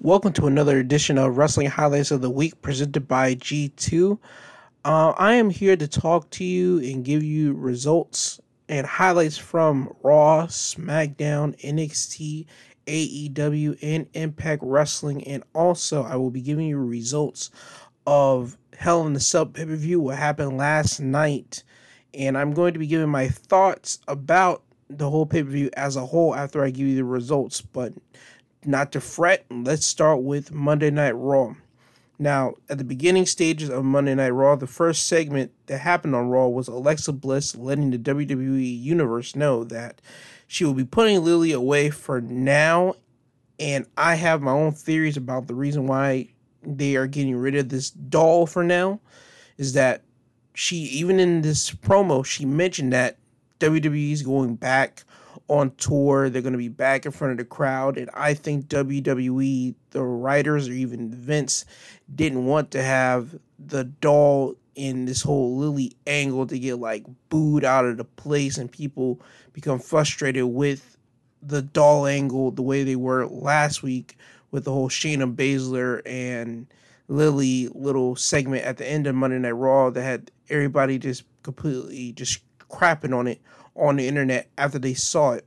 Welcome to another edition of Wrestling Highlights of the Week presented by G2. Uh, I am here to talk to you and give you results and highlights from Raw, SmackDown, NXT, AEW, and Impact Wrestling. And also, I will be giving you results of Hell in the Cell pay per view, what happened last night. And I'm going to be giving my thoughts about the whole pay per view as a whole after I give you the results. But not to fret, let's start with Monday Night Raw. Now, at the beginning stages of Monday Night Raw, the first segment that happened on Raw was Alexa Bliss letting the WWE Universe know that she will be putting Lily away for now. And I have my own theories about the reason why they are getting rid of this doll for now. Is that she, even in this promo, she mentioned that WWE is going back on tour. They're going to be back in front of the crowd. And I think WWE, the writers, or even Vince, didn't want to have the doll in this whole Lily angle to get like booed out of the place and people become frustrated with the doll angle the way they were last week with the whole Shayna Baszler and Lily little segment at the end of Monday Night Raw that had everybody just completely just crapping on it on the internet after they saw it.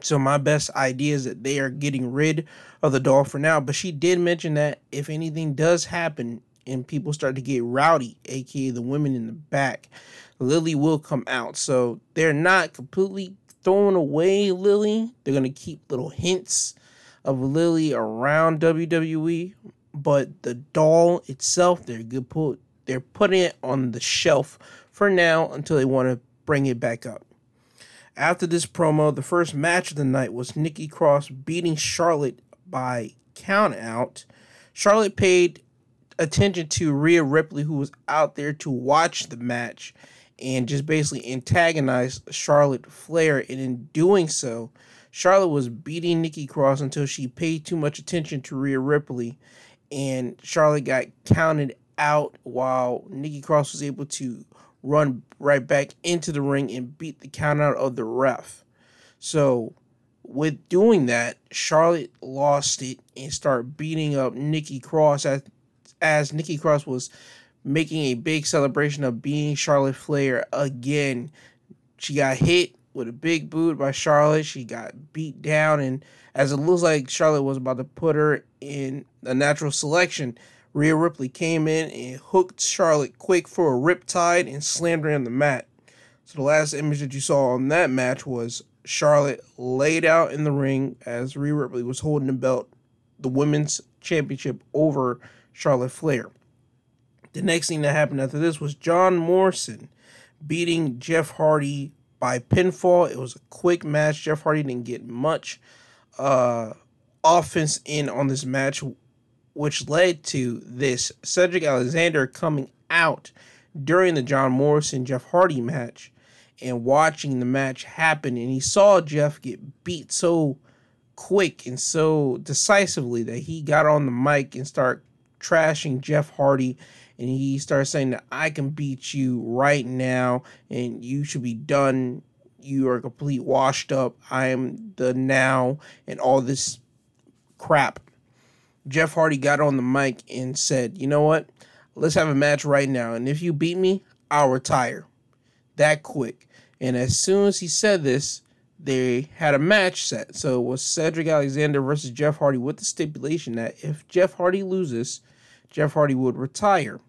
So my best idea is that they are getting rid of the doll for now. But she did mention that if anything does happen and people start to get rowdy, aka the women in the back, Lily will come out. So they're not completely throwing away Lily. They're gonna keep little hints of Lily around WWE, but the doll itself, they're good put they're putting it on the shelf for now until they want to bring it back up. After this promo, the first match of the night was Nikki Cross beating Charlotte by count out. Charlotte paid attention to Rhea Ripley, who was out there to watch the match and just basically antagonized Charlotte Flair. And in doing so, Charlotte was beating Nikki Cross until she paid too much attention to Rhea Ripley, and Charlotte got counted out while Nikki Cross was able to run right back into the ring and beat the count out of the ref. So with doing that, Charlotte lost it and started beating up Nikki Cross as as Nikki Cross was making a big celebration of being Charlotte Flair again. She got hit with a big boot by Charlotte. She got beat down, and as it looks like Charlotte was about to put her in a natural selection, Rhea Ripley came in and hooked Charlotte quick for a riptide and slammed her on the mat. So the last image that you saw on that match was Charlotte laid out in the ring as Rhea Ripley was holding the belt, the women's championship over Charlotte Flair. The next thing that happened after this was John Morrison beating Jeff Hardy by pinfall. It was a quick match. Jeff Hardy didn't get much uh, offense in on this match which led to this Cedric Alexander coming out during the John Morrison Jeff Hardy match and watching the match happen. And he saw Jeff get beat so quick and so decisively that he got on the mic and start trashing Jeff Hardy. And he started saying that I can beat you right now and you should be done. You are complete washed up. I am the now and all this crap Jeff Hardy got on the mic and said, You know what? Let's have a match right now. And if you beat me, I'll retire. That quick. And as soon as he said this, they had a match set. So it was Cedric Alexander versus Jeff Hardy with the stipulation that if Jeff Hardy loses, Jeff Hardy would retire.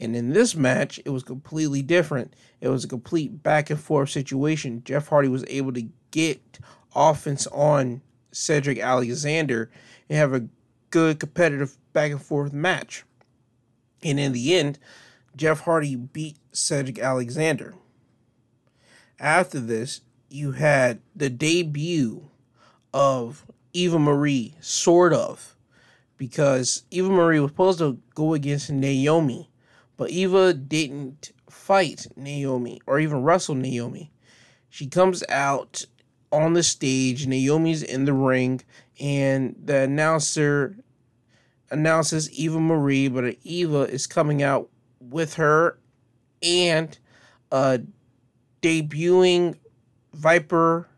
And in this match, it was completely different. It was a complete back and forth situation. Jeff Hardy was able to get offense on Cedric Alexander and have a good competitive back and forth match. And in the end, Jeff Hardy beat Cedric Alexander. After this, you had the debut of Eva Marie, sort of, because Eva Marie was supposed to go against Naomi, but Eva didn't fight Naomi or even wrestle Naomi. She comes out on the stage, Naomi's in the ring, and the announcer announces Eva Marie, but Eva is coming out with her and uh, debuting Viper,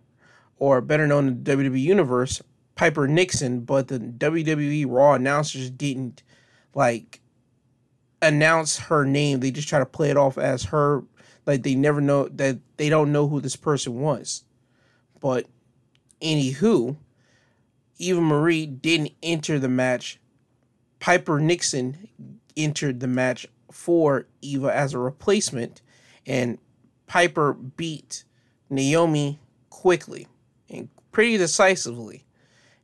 or better known in the WWE Universe, Piper Niven, but the WWE Raw announcers didn't like announce her name. They just try to play it off as her. Like they never know that they don't know who this person was. But anywho, Eva Marie didn't enter the match. Piper Niven entered the match for Eva as a replacement, and Piper beat Naomi quickly and pretty decisively.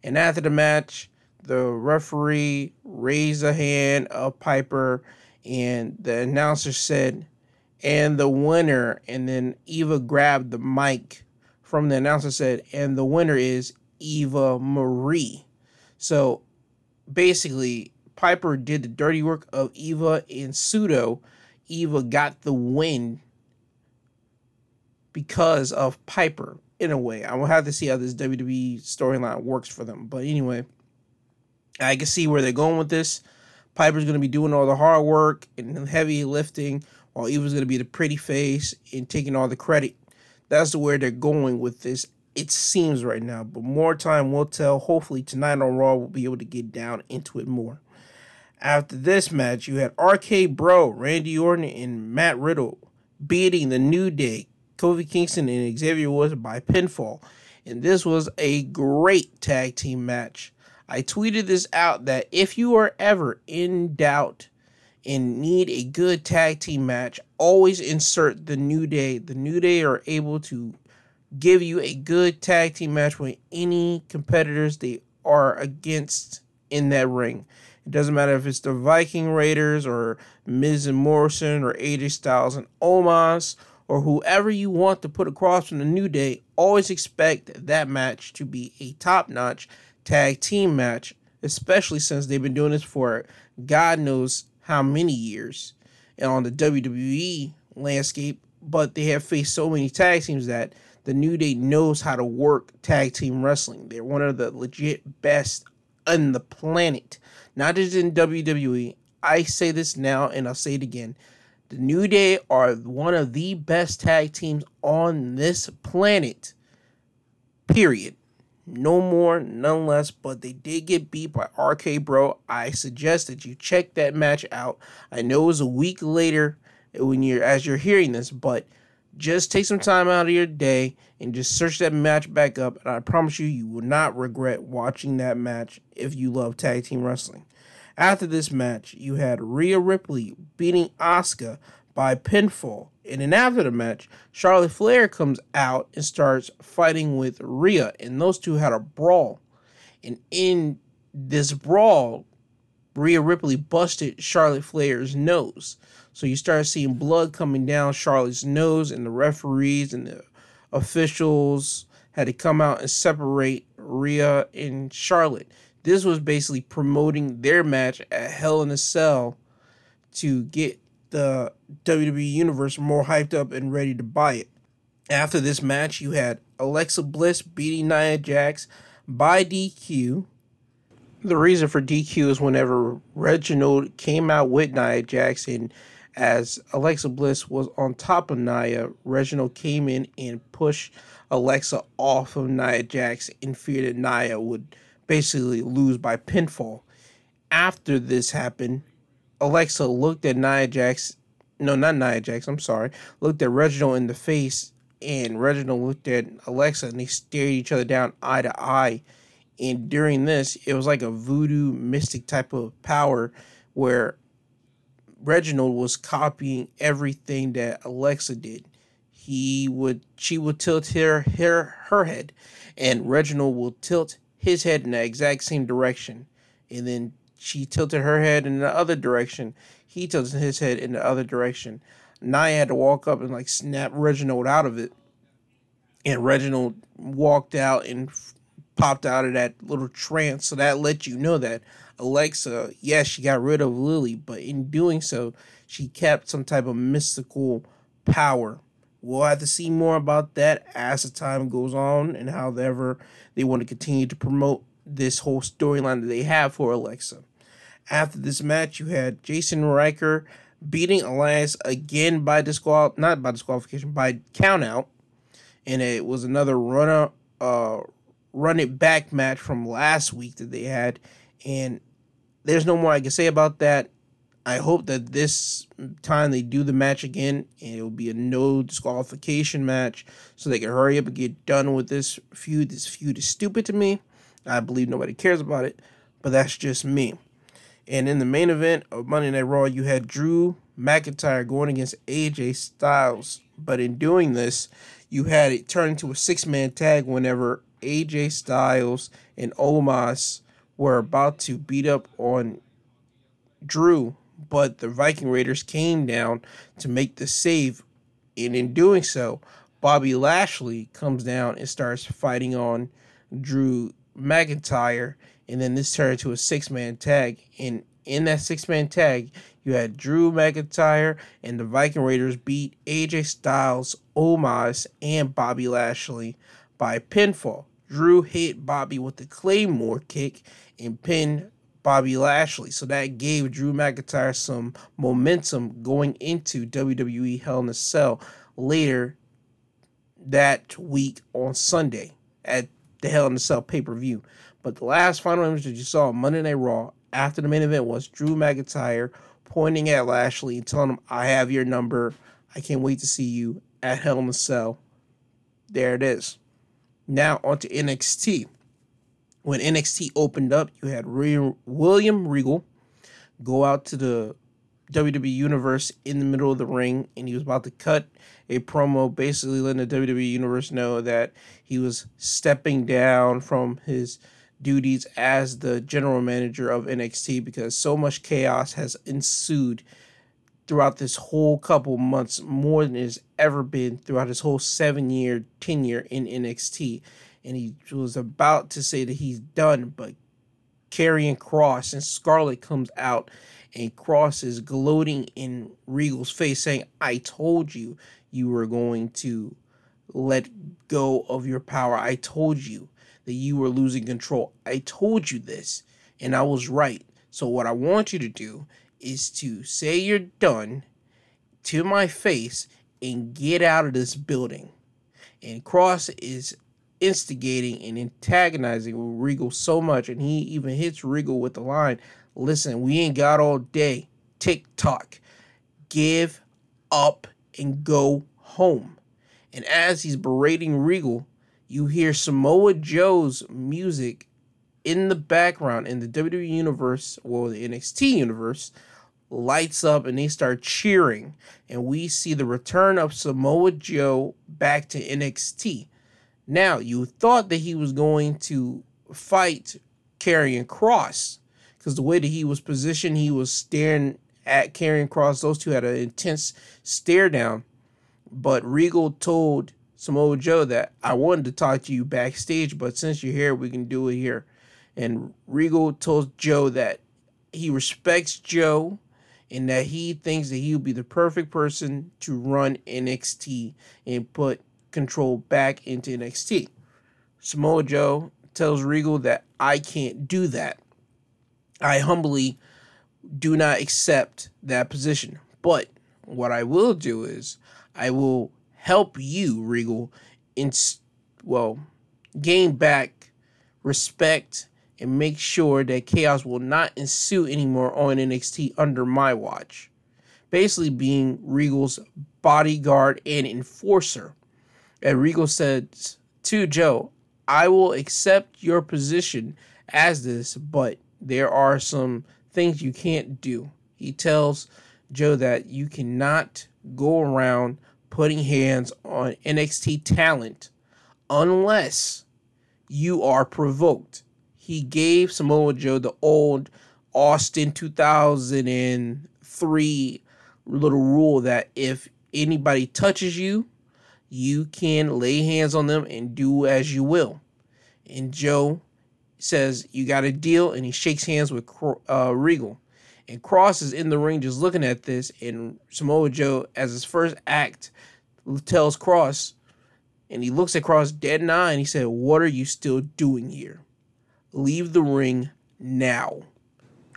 And after the match, the referee raised a hand of Piper, and the announcer said, and the winner, and then Eva grabbed the mic from the announcer said, and the winner is Eva Marie. So basically, Piper did the dirty work of Eva in pseudo. Eva got the win because of Piper in a way. I will have to see how this WWE storyline works for them. But anyway, I can see where they're going with this. Piper's going to be doing all the hard work and heavy lifting, while Eva's going to be the pretty face and taking all the credit. That's where they're going with this. It seems right now, but more time will tell. Hopefully tonight on Raw we'll be able to get down into it more. After this match, you had RK Bro, Randy Orton, and Matt Riddle beating the New Day, Kofi Kingston and Xavier Woods by pinfall. And this was a great tag team match. I tweeted this out that if you are ever in doubt and need a good tag team match, always insert the New Day. The New Day are able to give you a good tag team match with any competitors they are against in that ring. It doesn't matter if it's the Viking Raiders or Miz and Morrison or AJ Styles and Omos or whoever you want to put across from the New Day, always expect that match to be a top notch tag team match, especially since they've been doing this for God knows how many years and on the WWE landscape. But they have faced so many tag teams that the New Day knows how to work tag team wrestling. They're one of the legit best on the planet, not just in WWE. I say this now and I'll say it again. The New Day are one of the best tag teams on this planet. Period. No more, none less, but they did get beat by RK Bro. I suggest that you check that match out. I know it was a week later when you're as you're hearing this, but just take some time out of your day and just search that match back up. And I promise you, you will not regret watching that match if you love tag team wrestling. After this match, you had Rhea Ripley beating Asuka by pinfall. And then after the match, Charlotte Flair comes out and starts fighting with Rhea. And those two had a brawl. And in this brawl, Rhea Ripley busted Charlotte Flair's nose. So you start seeing blood coming down Charlotte's nose, and the referees and the officials had to come out and separate Rhea and Charlotte. This was basically promoting their match at Hell in a Cell to get the WWE Universe more hyped up and ready to buy it. After this match, you had Alexa Bliss beating Nia Jax by DQ. The reason for DQ is whenever Reginald came out with Nia Jax and as Alexa Bliss was on top of Nia, Reginald came in and pushed Alexa off of Nia Jax in fear that Nia would basically lose by pinfall. After this happened, Alexa looked at Nia Jax, no, not Nia Jax, I'm sorry, looked at Reginald in the face, and Reginald looked at Alexa, and they stared each other down eye to eye. And during this, it was like a voodoo mystic type of power where Reginald was copying everything that Alexa did. He would, she would tilt her her her head, and Reginald will tilt his head in the exact same direction, and then she tilted her head in the other direction. He tilted his head in the other direction. Nia had to walk up and like snap Reginald out of it. And Reginald walked out and popped out of that little trance. So that let you know that Alexa, yes, she got rid of Lily, but in doing so, she kept some type of mystical power. We'll have to see more about that as the time goes on and however they want to continue to promote this whole storyline that they have for Alexa. After this match, you had Jaxson Ryker beating Elias again by disqual not by disqualification by countout, and it was another runner uh run it back match from last week that they had. And there's no more I can say about that. I hope that this time they do the match again and it will be a no disqualification match so they can hurry up and get done with this feud. This feud is stupid to me. I believe nobody cares about it, but that's just me. And in the main event of Monday Night Raw, you had Drew McIntyre going against AJ Styles. But in doing this, you had it turn into a six man tag whenever AJ Styles and Omos were about to beat up on Drew but the Viking Raiders came down to make the save. And in doing so, Bobby Lashley comes down and starts fighting on Drew McIntyre. And then this turned to a six man tag. And in that six man tag, you had Drew McIntyre and the Viking Raiders beat AJ Styles, Omos, and Bobby Lashley by pinfall. Drew hit Bobby with the Claymore kick and pinned Bobby Lashley. So that gave Drew McIntyre some momentum going into WWE Hell in a Cell later that week on Sunday at the Hell in a Cell pay per view. But the last final image that you saw on Monday Night Raw after the main event was Drew McIntyre pointing at Lashley and telling him, I have your number. I can't wait to see you at Hell in a Cell. There it is. Now on to NXT when NXT opened up, you had William Regal go out to the WWE Universe in the middle of the ring, and he was about to cut a promo, basically letting the WWE Universe know that he was stepping down from his duties as the general manager of NXT because so much chaos has ensued throughout this whole couple months, more than has ever been throughout his whole seven year tenure in NXT and he was about to say that he's done, but Karrion Kross and Scarlett comes out and Kross is gloating in Regal's face saying, I told you you were going to let go of your power. I told you that you were losing control. I told you this, and I was right. So, what I want you to do is to say you're done to my face and get out of this building. And Kross is instigating and antagonizing Regal so much, and he even hits Regal with the line, "Listen, we ain't got all day. Tick tock. Give up and go home." And as he's berating Regal, you hear Samoa Joe's music in the background in the WWE universe, or the NXT universe, lights up and they start cheering. And we see the return of Samoa Joe back to NXT. Now, you thought that he was going to fight Karrion Kross because the way that he was positioned, he was staring at Karrion Kross. Those two had an intense stare down. But Regal told Samoa Joe that I wanted to talk to you backstage, but since you're here, we can do it here. And Regal tells Joe that he respects Joe and that he thinks that he would be the perfect person to run NXT and put control back into NXT. Samoa Joe tells Regal that I can't do that. I humbly do not accept that position. But what I will do is I will help you, Regal, in well, gain back respect and make sure that chaos will not ensue anymore on NXT under my watch. Basically, being Regal's bodyguard and enforcer. And Regal said to Joe, I will accept your position as this, but there are some things you can't do. He tells Joe that you cannot go around putting hands on NXT talent unless you are provoked. He gave Samoa Joe the old Austin 2003 little rule that if anybody touches you, you can lay hands on them and do as you will. And Joe says, You got a deal. And he shakes hands with uh, Regal. And Kross is in the ring just looking at this. And Samoa Joe, as his first act, tells Kross, and he looks at Kross dead in the eye and he said, What are you still doing here? Leave the ring now.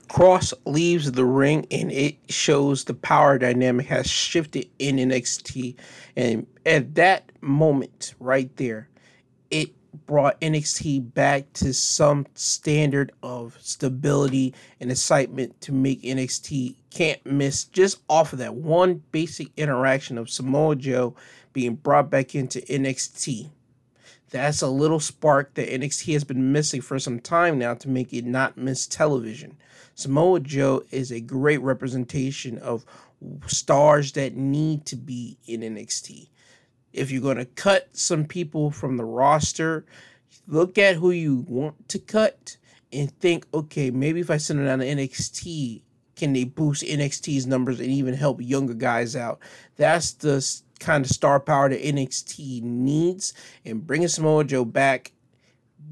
Kross leaves the ring and it shows the power dynamic has shifted in NXT. And at that moment right there, it brought NXT back to some standard of stability and excitement to make NXT can't miss just off of that one basic interaction of Samoa Joe being brought back into NXT. That's a little spark that NXT has been missing for some time now to make it not miss television. Samoa Joe is a great representation of stars that need to be in NXT. If you're going to cut some people from the roster, look at who you want to cut and think, okay, maybe if I send them down to NXT, can they boost NXT's numbers and even help younger guys out? That's the kind of star power that NXT needs, and bringing Samoa Joe back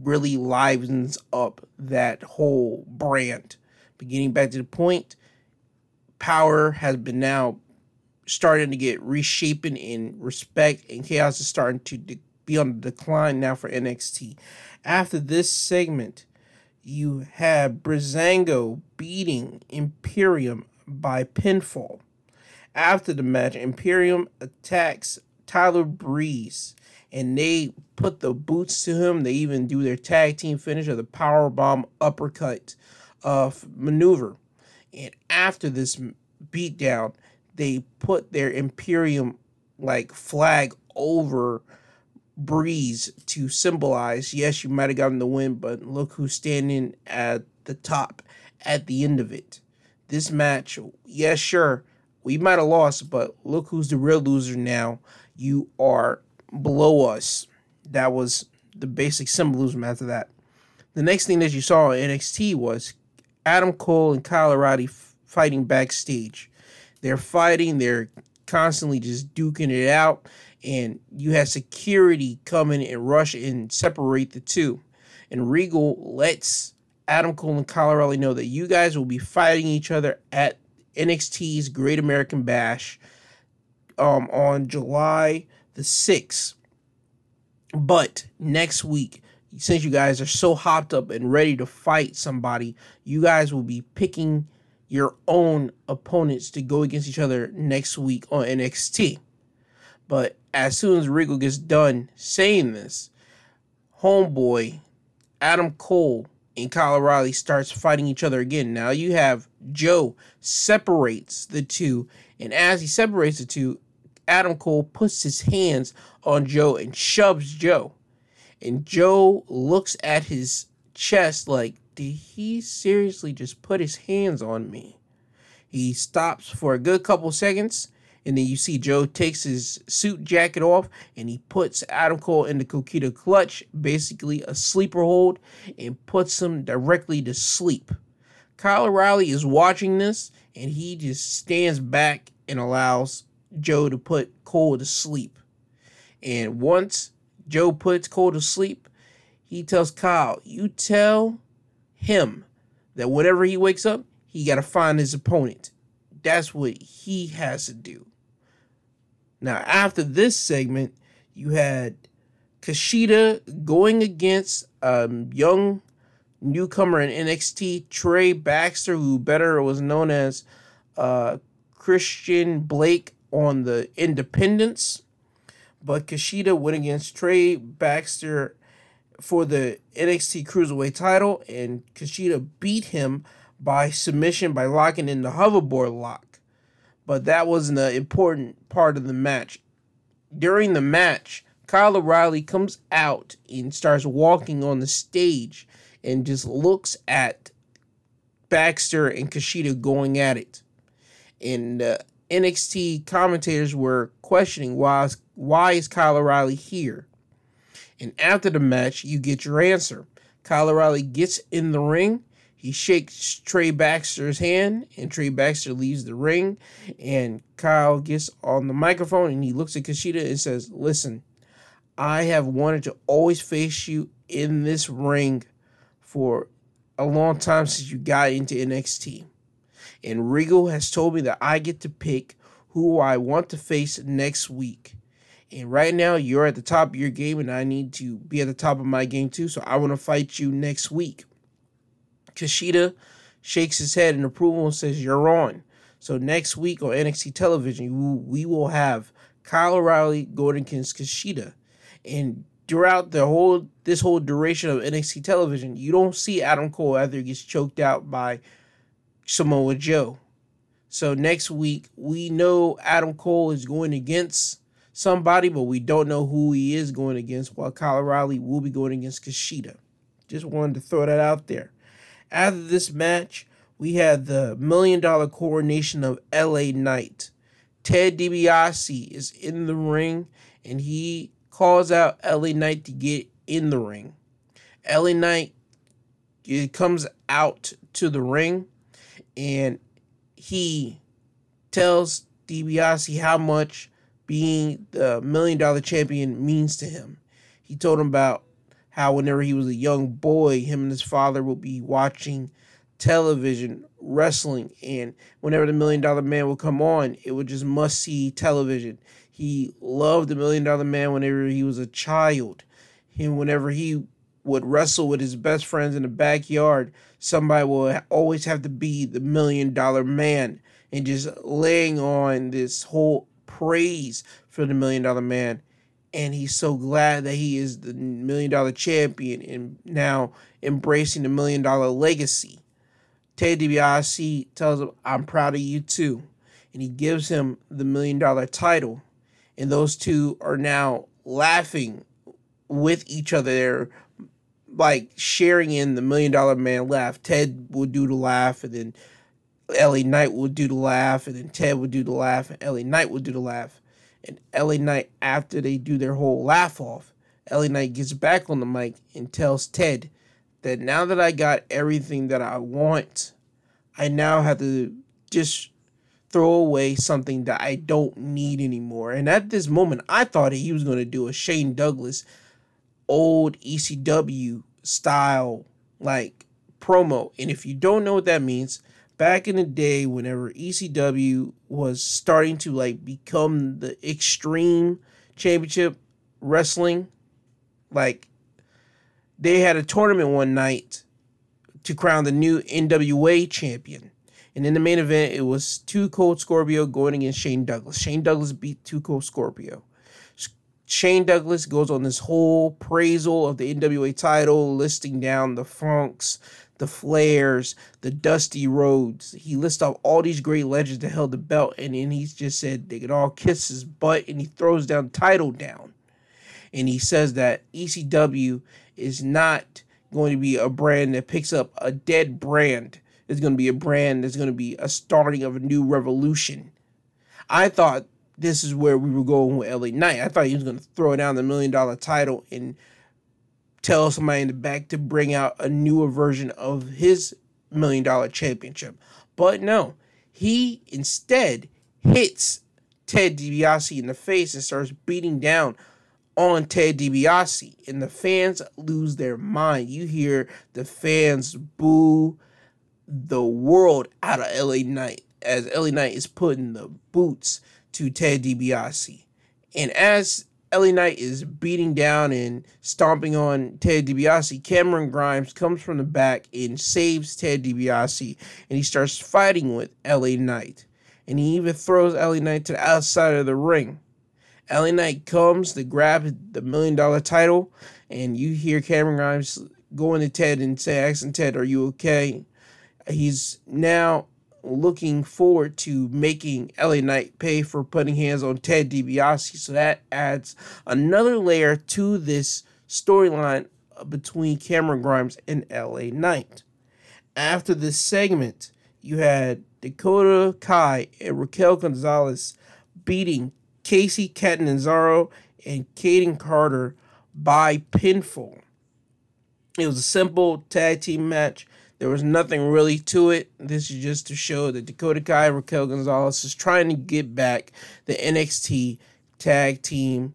really livens up that whole brand. But getting back to the point, power has been now starting to get reshapen in respect, and chaos is starting to de- be on the decline now for NXT. After this segment, you have Breezango beating Imperium by pinfall. After the match, Imperium attacks Tyler Breeze and they put the boots to him. They even do their tag team finish of the power bomb uppercut uh, maneuver. And after this beatdown, they put their Imperium like flag over Breeze to symbolize yes, you might have gotten the win, but look who's standing at the top at the end of it. This match, yes, sure, we might have lost, but look who's the real loser now. You are below us. That was the basic symbolism after that. The next thing that you saw in NXT was Adam Cole and Kyle O'Reilly fighting backstage. They're fighting, they're constantly just duking it out, and you had security come in and rush and separate the two. And Regal lets Adam Cole and Kyle O'Reilly know that you guys will be fighting each other at NXT's Great American Bash um, on July the 6th. But next week, since you guys are so hopped up and ready to fight somebody, you guys will be picking your own opponents to go against each other next week on NXT. But as soon as Regal gets done saying this, homeboy Adam Cole and Kyle O'Reilly starts fighting each other again. Now you have Joe separates the two, and as he separates the two, Adam Cole puts his hands on Joe and shoves Joe. And Joe looks at his chest like, did he seriously just put his hands on me? He stops for a good couple seconds, and then you see Joe takes his suit jacket off and he puts Adam Cole in the Coquina clutch, basically a sleeper hold, and puts him directly to sleep. Kyle O'Reilly is watching this and he just stands back and allows Joe to put Cole to sleep. And once Joe puts Cole to sleep, he tells Kyle, You tell him that whenever he wakes up, he got to find his opponent. That's what he has to do. Now, after this segment, you had Kushida going against a um, young newcomer in NXT, Trey Baxter, who better was known as uh, Christian Blake on the Independence. But Kushida went against Trey Baxter for the NXT Cruiserweight title, and Kushida beat him by submission by locking in the hoverboard lock. But that wasn't an important part of the match. During the match, Kyle O'Reilly comes out and starts walking on the stage and just looks at Baxter and Kushida going at it. And uh, NXT commentators were questioning why is, why is Kyle O'Reilly here? And after the match, you get your answer. Kyle O'Reilly gets in the ring. He shakes Trey Baxter's hand, and Trey Baxter leaves the ring. And Kyle gets on the microphone and he looks at Kushida and says, Listen, I have wanted to always face you in this ring for a long time since you got into NXT. And Regal has told me that I get to pick who I want to face next week. And right now, you're at the top of your game, and I need to be at the top of my game too. So I want to fight you next week. Kushida shakes his head in approval and says, You're on. So next week on NXT television, we will have Kyle O'Reilly going against Kushida. And throughout the whole this whole duration of NXT television, you don't see Adam Cole he gets choked out by Samoa Joe. So next week we know Adam Cole is going against somebody, but we don't know who he is going against. While Kyle O'Reilly will be going against Kushida. Just wanted to throw that out there. After this match, we had the million dollar coronation of LA Knight. Ted DiBiase is in the ring and he calls out LA Knight to get in the ring. LA Knight comes out to the ring and he tells DiBiase how much being the million dollar champion means to him. He told him about how whenever he was a young boy, him and his father would be watching television wrestling and whenever the million dollar man would come on it would just must see television. He loved the million dollar man whenever he was a child. And whenever he would wrestle with his best friends in the backyard somebody will always have to be the million dollar man and just laying on this whole praise for the million dollar man and he's so glad that he is the million dollar champion and now embracing the million dollar legacy Ted DiBiase tells him, I'm proud of you too. And he gives him the million dollar title. And those two are now laughing with each other. They're like sharing in the million dollar man laugh. Ted will do the laugh, and then LA Knight will do the laugh, and then Ted will do the laugh, and LA Knight will do the laugh. And LA Knight, after they do their whole laugh off, LA Knight gets back on the mic and tells Ted that now that I got everything that I want, I now have to just throw away something that I don't need anymore. And at this moment, I thought he was going to do a Shane Douglas old ECW style like promo. And if you don't know what that means, back in the day whenever ECW was starting to like become the extreme championship wrestling, like they had a tournament one night to crown the new NWA champion. And in the main event, it was Two Cold Scorpio going against Shane Douglas. Shane Douglas beat Two Cold Scorpio. Shane Douglas goes on this whole praisal of the NWA title, listing down the Funks, the Flairs, the Dusty Rhodes. He lists off all these great legends that held the belt, and then he just said they could all kiss his butt, and he throws down title down. And he says that ECW is not going to be a brand that picks up a dead brand. It's going to be a brand that's going to be a starting of a new revolution. I thought this is where we were going with LA Knight. I thought he was going to throw down the million dollar title and tell somebody in the back to bring out a newer version of his million dollar championship. But no, he instead hits Ted DiBiase in the face and starts beating down on Ted DiBiase, and the fans lose their mind. You hear the fans boo the world out of LA Knight as LA Knight is putting the boots to Ted DiBiase. And as LA Knight is beating down and stomping on Ted DiBiase, Cameron Grimes comes from the back and saves Ted DiBiase, and he starts fighting with LA Knight. And he even throws LA Knight to the outside of the ring. LA Knight comes to grab the million dollar title, and you hear Cameron Grimes going to Ted and say, asking Ted, Are you okay? He's now looking forward to making LA Knight pay for putting hands on Ted DiBiase. So that adds another layer to this storyline between Cameron Grimes and LA Knight. After this segment, you had Dakota Kai and Raquel Gonzalez beating Kacy Catanzaro and Kayden Carter by pinfall. It was a simple tag team match. There was nothing really to it. This is just to show that Dakota Kai Raquel Gonzalez is trying to get back the NXT tag team,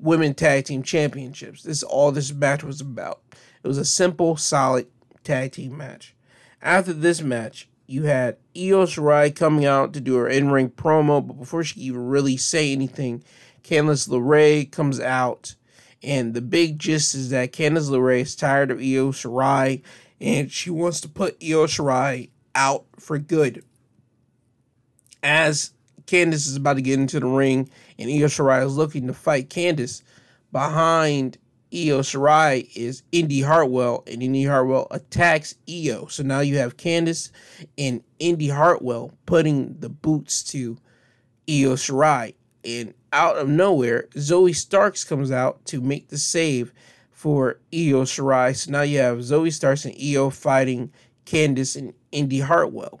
women tag team championships. This is all this match was about. It was a simple, solid tag team match. After this match, you had Io Shirai coming out to do her in-ring promo, but before she even really say anything, Candice LeRae comes out, and the big gist is that Candice LeRae is tired of Io Shirai, and she wants to put Io Shirai out for good. As Candice is about to get into the ring, and Io Shirai is looking to fight Candice, behind Io Shirai is Indy Hartwell, and Indy Hartwell attacks Io. So now you have Candice and Indy Hartwell putting the boots to Io Shirai. And out of nowhere, Zoey Starks comes out to make the save for Io Shirai. So now you have Zoey Starks and Io fighting Candice and Indy Hartwell.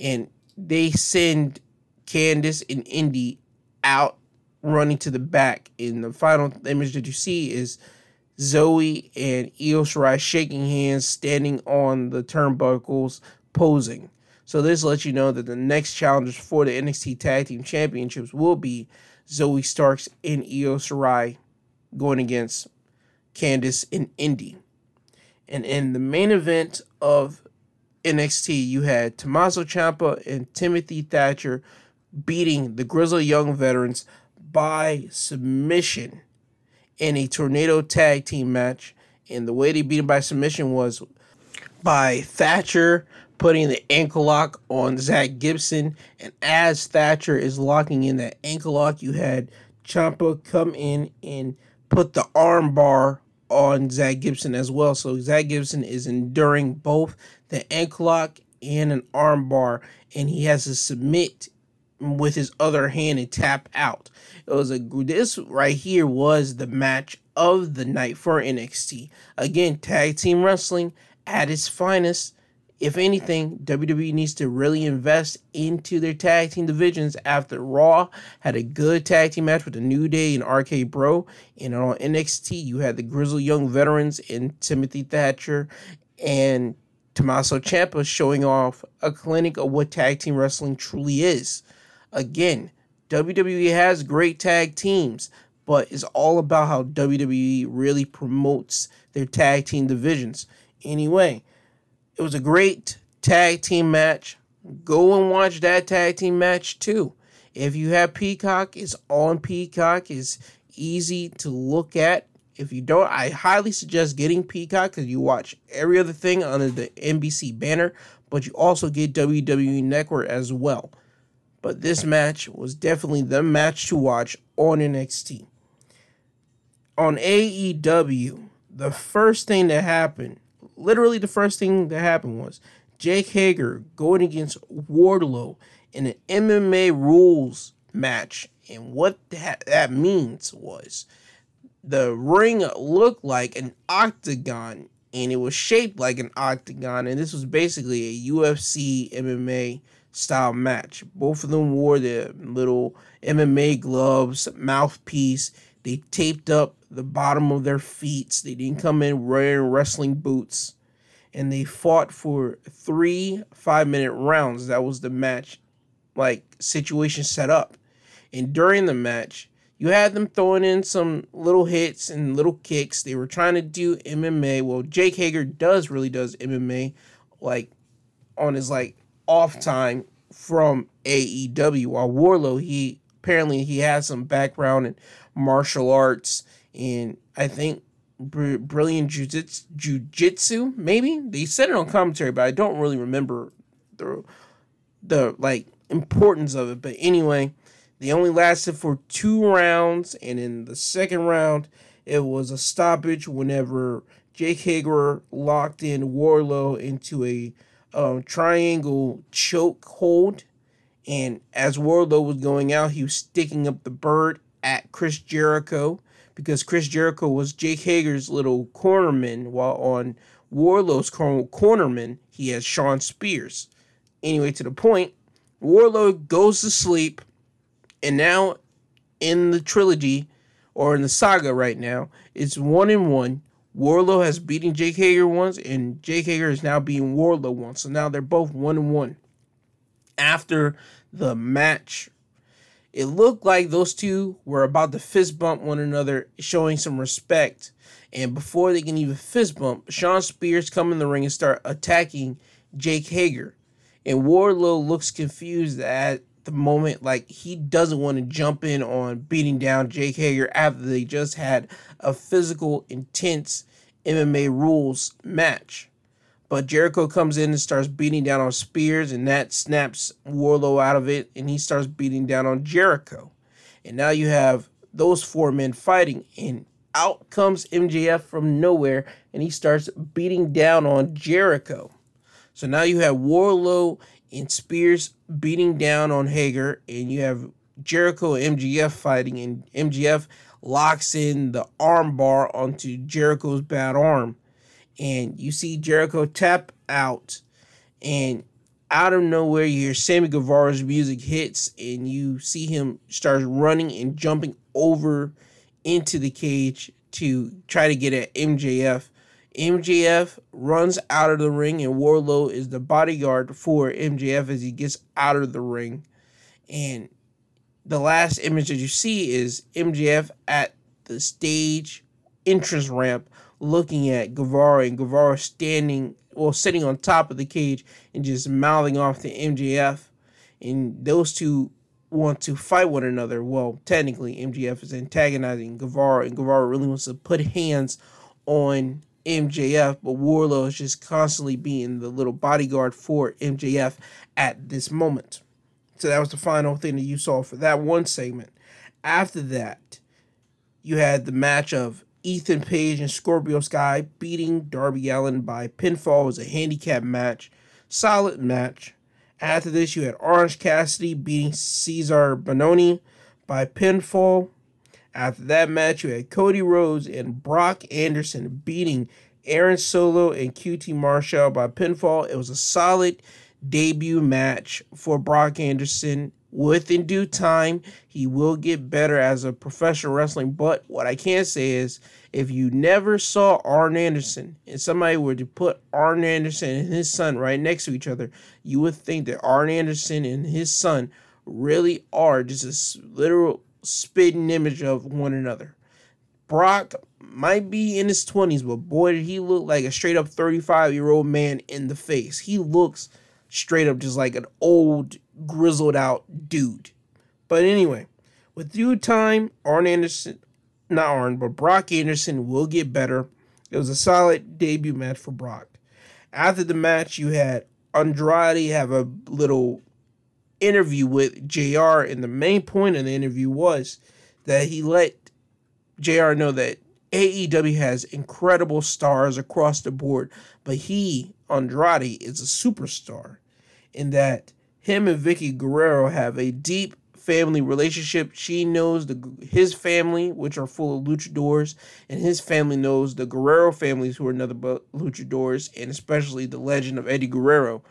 And they send Candice and Indy out running to the back. And the final image that you see is Zoey and Io Shirai shaking hands, standing on the turnbuckles, posing. So this lets you know that the next challengers for the NXT Tag Team Championships will be Zoey Starks and Io Shirai going against Candice and Indy. And in the main event of NXT, you had Tommaso Ciampa and Timothy Thatcher beating the Grizzled Young Veterans by submission in a tornado tag team match. And the way they beat him by submission was by Thatcher putting the ankle lock on Zach Gibson. And as Thatcher is locking in that ankle lock, you had Ciampa come in and put the arm bar on Zach Gibson as well. So Zach Gibson is enduring both the ankle lock and an arm bar, and he has to submit with his other hand and tap out. It was a this right here was the match of the night for NXT. Again, tag team wrestling at its finest. If anything, WWE needs to really invest into their tag team divisions after Raw had a good tag team match with the New Day and RK Bro. And on NXT, you had the Grizzled Young Veterans and Timothy Thatcher and Tommaso Ciampa showing off a clinic of what tag team wrestling truly is. Again, WWE has great tag teams, but it's all about how WWE really promotes their tag team divisions. Anyway, it was a great tag team match. Go and watch that tag team match too. If you have Peacock, it's on Peacock. It's easy to look at. If you don't, I highly suggest getting Peacock because you watch every other thing under the NBC banner, but you also get WWE Network as well. But this match was definitely the match to watch on NXT. On AEW, the first thing that happened, literally the first thing that happened was Jake Hager going against Wardlow in an MMA rules match. And what that, that means was the ring looked like an octagon and it was shaped like an octagon and this was basically a UFC MMA style match. Both of them wore their little MMA gloves, mouthpiece. They taped up the bottom of their feet. They didn't come in wearing wrestling boots. And they fought for three five minute rounds. That was the match like situation set up. And during the match, you had them throwing in some little hits and little kicks. They were trying to do MMA. Well, Jake Hager does really does MMA, like on his like off time from AEW. While Wardlow, he apparently he has some background in martial arts and I think br- Brazilian jiu-jitsu, maybe they said it on commentary, but I don't really remember the the like importance of it. But anyway, they only lasted for two rounds, and in the second round, it was a stoppage whenever Jake Hager locked in Wardlow into a um, triangle choke hold. And as Wardlow was going out, he was sticking up the bird at Chris Jericho because Chris Jericho was Jake Hager's little cornerman, while on Wardlow's cornerman, he has Shawn Spears. Anyway, to the point, Wardlow goes to sleep and now in the trilogy or in the saga right now, it's one in one. Wardlow has beaten Jake Hager once, and Jake Hager is now beating Wardlow once. So now they're both one and one. After the match, it looked like those two were about to fist bump one another, showing some respect. And before they can even fist bump, Shawn Spears come in the ring and start attacking Jake Hager. And Wardlow looks confused at the moment like he doesn't want to jump in on beating down Jake Hager after they just had a physical, intense MMA rules match. But Jericho comes in and starts beating down on Spears, and that snaps Wardlow out of it, and he starts beating down on Jericho. And now you have those four men fighting, and out comes MJF from nowhere and he starts beating down on Jericho. So now you have Wardlow and Spears beating down on Hager, and you have Jericho and MJF fighting, and MJF locks in the armbar onto Jericho's bad arm. And you see Jericho tap out, and out of nowhere, you hear Sammy Guevara's music hits, and you see him start running and jumping over into the cage to try to get at MJF. MJF runs out of the ring, and Wardlow is the bodyguard for MJF as he gets out of the ring. And the last image that you see is MJF at the stage entrance ramp looking at Guevara, and Guevara standing, well, sitting on top of the cage and just mouthing off to MJF. And those two want to fight one another. Well, technically, MJF is antagonizing Guevara, and Guevara really wants to put hands on MJF, but Wardlow is just constantly being the little bodyguard for MJF at this moment. So that was the final thing that you saw for that one segment. After that, you had the match of Ethan Page and Scorpio Sky beating Darby Allin by pinfall. Was a handicap match, solid match. After this, you had Orange Cassidy beating Cezar Bononi by pinfall. After that match, you had Cody Rhodes and Brock Anderson beating Aaron Solo and QT Marshall by pinfall. It was a solid debut match for Brock Anderson. Within due time, he will get better as a professional wrestling. But what I can say is, if you never saw Arn Anderson and somebody were to put Arn Anderson and his son right next to each other, you would think that Arn Anderson and his son really are just a literal spitting image of one another. Brock might be in his 20s, but boy, did he look like a straight up 35 year old man in the face. He looks straight up just like an old, grizzled out dude. But anyway, with due time, Arn Anderson, not Arn, but Brock Anderson will get better. It was a solid debut match for Brock. After the match, you had Andrade have a little interview with JR, and the main point of the interview was that he let JR know that AEW has incredible stars across the board, but he, Andrade, is a superstar in that him and Vickie Guerrero have a deep family relationship. She knows the his family, which are full of luchadors, and his family knows the Guerrero families, who are another luchadors, and especially the legend of Eddie Guerrero.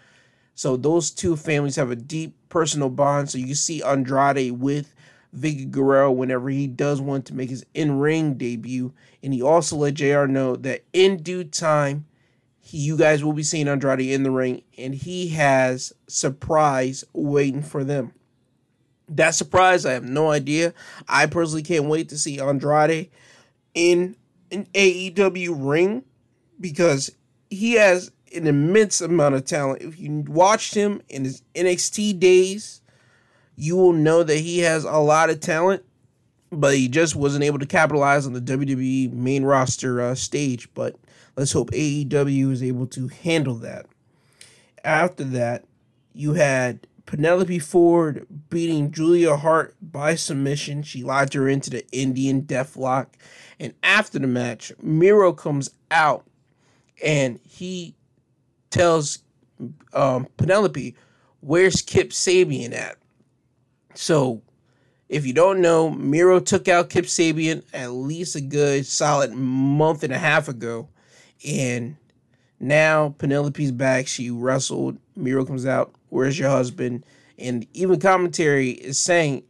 So those two families have a deep personal bond. So you see Andrade with Vickie Guerrero whenever he does want to make his in ring debut. And he also let JR know that in due time, you guys will be seeing Andrade in the ring, and he has surprise waiting for them. That surprise, I have no idea. I personally can't wait to see Andrade in an AEW ring because he has an immense amount of talent. If you watched him in his NXT days, you will know that he has a lot of talent, but he just wasn't able to capitalize on the WWE main roster uh, stage. But let's hope AEW is able to handle that. After that, you had Penelope Ford beating Julia Hart by submission. She locked her into the Indian Deathlock. And after the match, Miro comes out and he tells um, Penelope, Where's Kip Sabian at? So, if you don't know, Miro took out Kip Sabian at least a good solid month and a half ago. And now Penelope's back. She wrestled. Miro comes out. Where's your husband? And even commentary is saying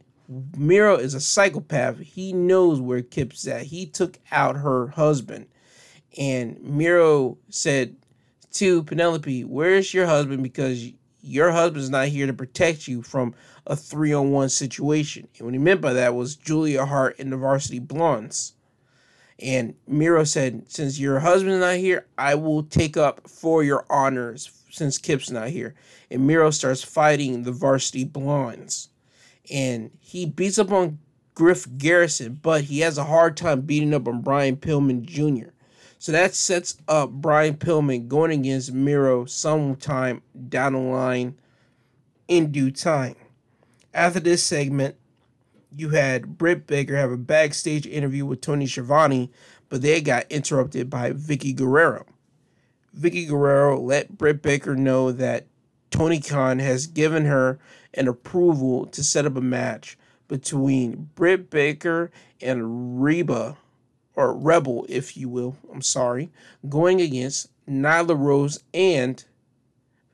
Miro is a psychopath. He knows where Kip's at. He took out her husband. And Miro said to Penelope, Where's your husband? Because your husband's not here to protect you from a three on one situation. And what he meant by that was Julia Hart and the Varsity Blondes. And Miro said, Since your husband's not here, I will take up for your honors since Kip's not here. And Miro starts fighting the Varsity Blondes. And he beats up on Griff Garrison, but he has a hard time beating up on Brian Pillman Jr. So that sets up Brian Pillman going against Miro sometime down the line in due time. After this segment, you had Britt Baker have a backstage interview with Tony Schiavone, but they got interrupted by Vickie Guerrero. Vickie Guerrero let Britt Baker know that Tony Khan has given her an approval to set up a match between Britt Baker and Reba, or Rebel, if you will. I'm sorry, going against Nyla Rose and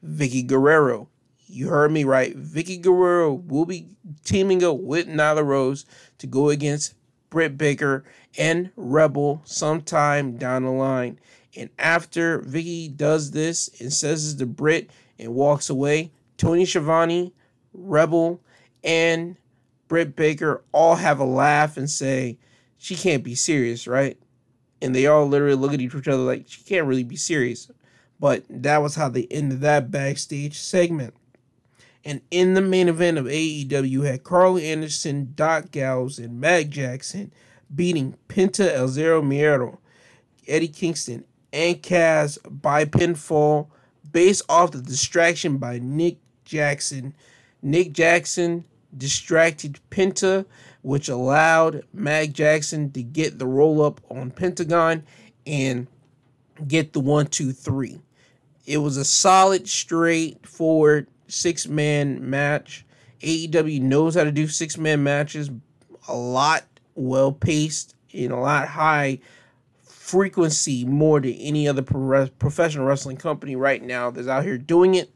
Vickie Guerrero. You heard me right. Vickie Guerrero will be teaming up with Nyla Rose to go against Britt Baker and Rebel sometime down the line. And after Vickie does this and says it's the Britt and walks away, Tony Schiavone, Rebel, and Britt Baker all have a laugh and say, She can't be serious, right? And they all literally look at each other like, She can't really be serious. But that was how they ended that backstage segment. And in the main event of AEW, had Karl Anderson, Doc Gallows, and Matt Jackson beating Penta El Zero Miedo, Eddie Kingston, and Kaz by pinfall based off the distraction by Nick Jackson. Nick Jackson distracted Penta, which allowed Matt Jackson to get the roll up on Pentagon and get the one, two, three. It was a solid, straightforward six man match. AEW knows how to do six man matches a lot well paced and a lot high frequency more than any other pro- professional wrestling company right now that's out here doing it.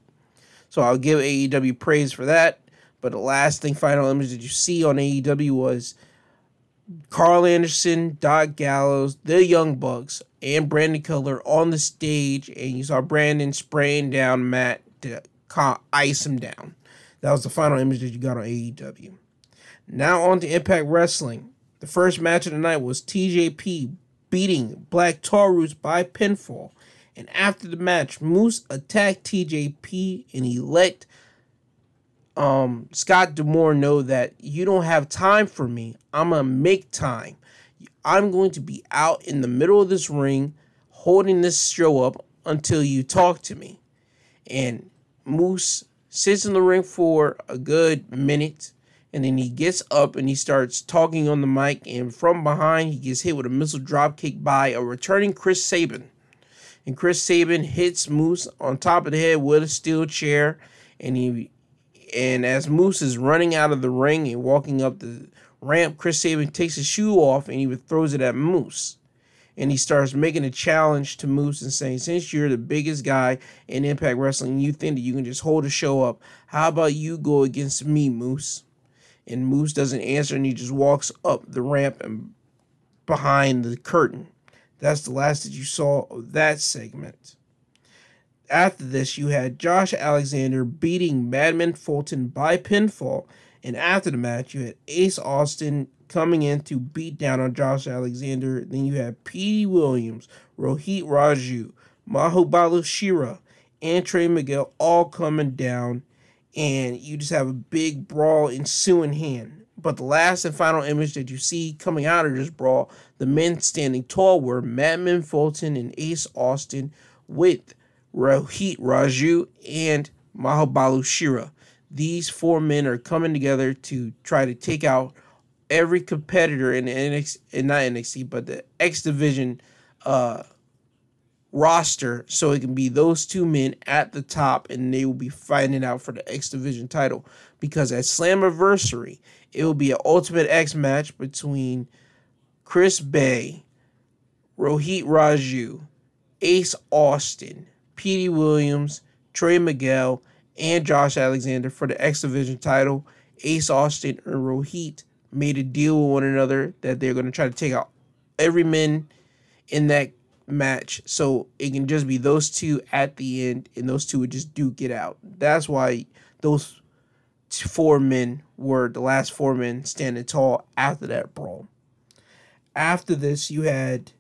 So I'll give AEW praise for that. But the last thing, final image that you see on AEW was Karl Anderson, Doc Gallows, the Young Bucks, and Brandon Cutler on the stage, and you saw Brandon spraying down Matt ice him down. That was the final image that you got on AEW. Now on to Impact Wrestling. The first match of the night was TJP beating Black Taurus by pinfall. And after the match, Moose attacked TJP and he let um, Scott D'Amore know that you don't have time for me. I'm going to make time. I'm going to be out in the middle of this ring holding this show up until you talk to me. And Moose sits in the ring for a good minute and then he gets up and he starts talking on the mic and from behind he gets hit with a missile drop kick by a returning Chris Sabin. And Chris Sabin hits Moose on top of the head with a steel chair and he and as Moose is running out of the ring and walking up the ramp, Chris Sabin takes his shoe off and he throws it at Moose and he starts making a challenge to Moose and saying, since you're the biggest guy in Impact Wrestling, you think that you can just hold a show up. How about you go against me, Moose? And Moose doesn't answer and he just walks up the ramp and behind the curtain. That's the last that you saw of that segment. After this, you had Josh Alexander beating Madman Fulton by pinfall. And after the match, you had Ace Austin coming in to beat down on Josh Alexander. Then you have Petey Williams, Rohit Raju, Mahabali Shera, and Trey Miguel all coming down. And you just have a big brawl ensuing hand. But the last and final image that you see coming out of this brawl, the men standing tall were Madman Fulton and Ace Austin with Rohit Raju and Mahabali Shera. These four men are coming together to try to take out every competitor in the NXT, and not NXT, but the X Division uh, roster, so it can be those two men at the top, and they will be fighting out for the X Division title. Because at Slammiversary, it will be an Ultimate X match between Chris Bey, Rohit Raju, Ace Austin, Petey Williams, Trey Miguel, and Josh Alexander for the X Division title. Ace Austin and Rohit made a deal with one another that they're going to try to take out every man in that match. So it can just be those two at the end and those two would just duke it out. That's why those four men were the last four men standing tall after that brawl. After this you had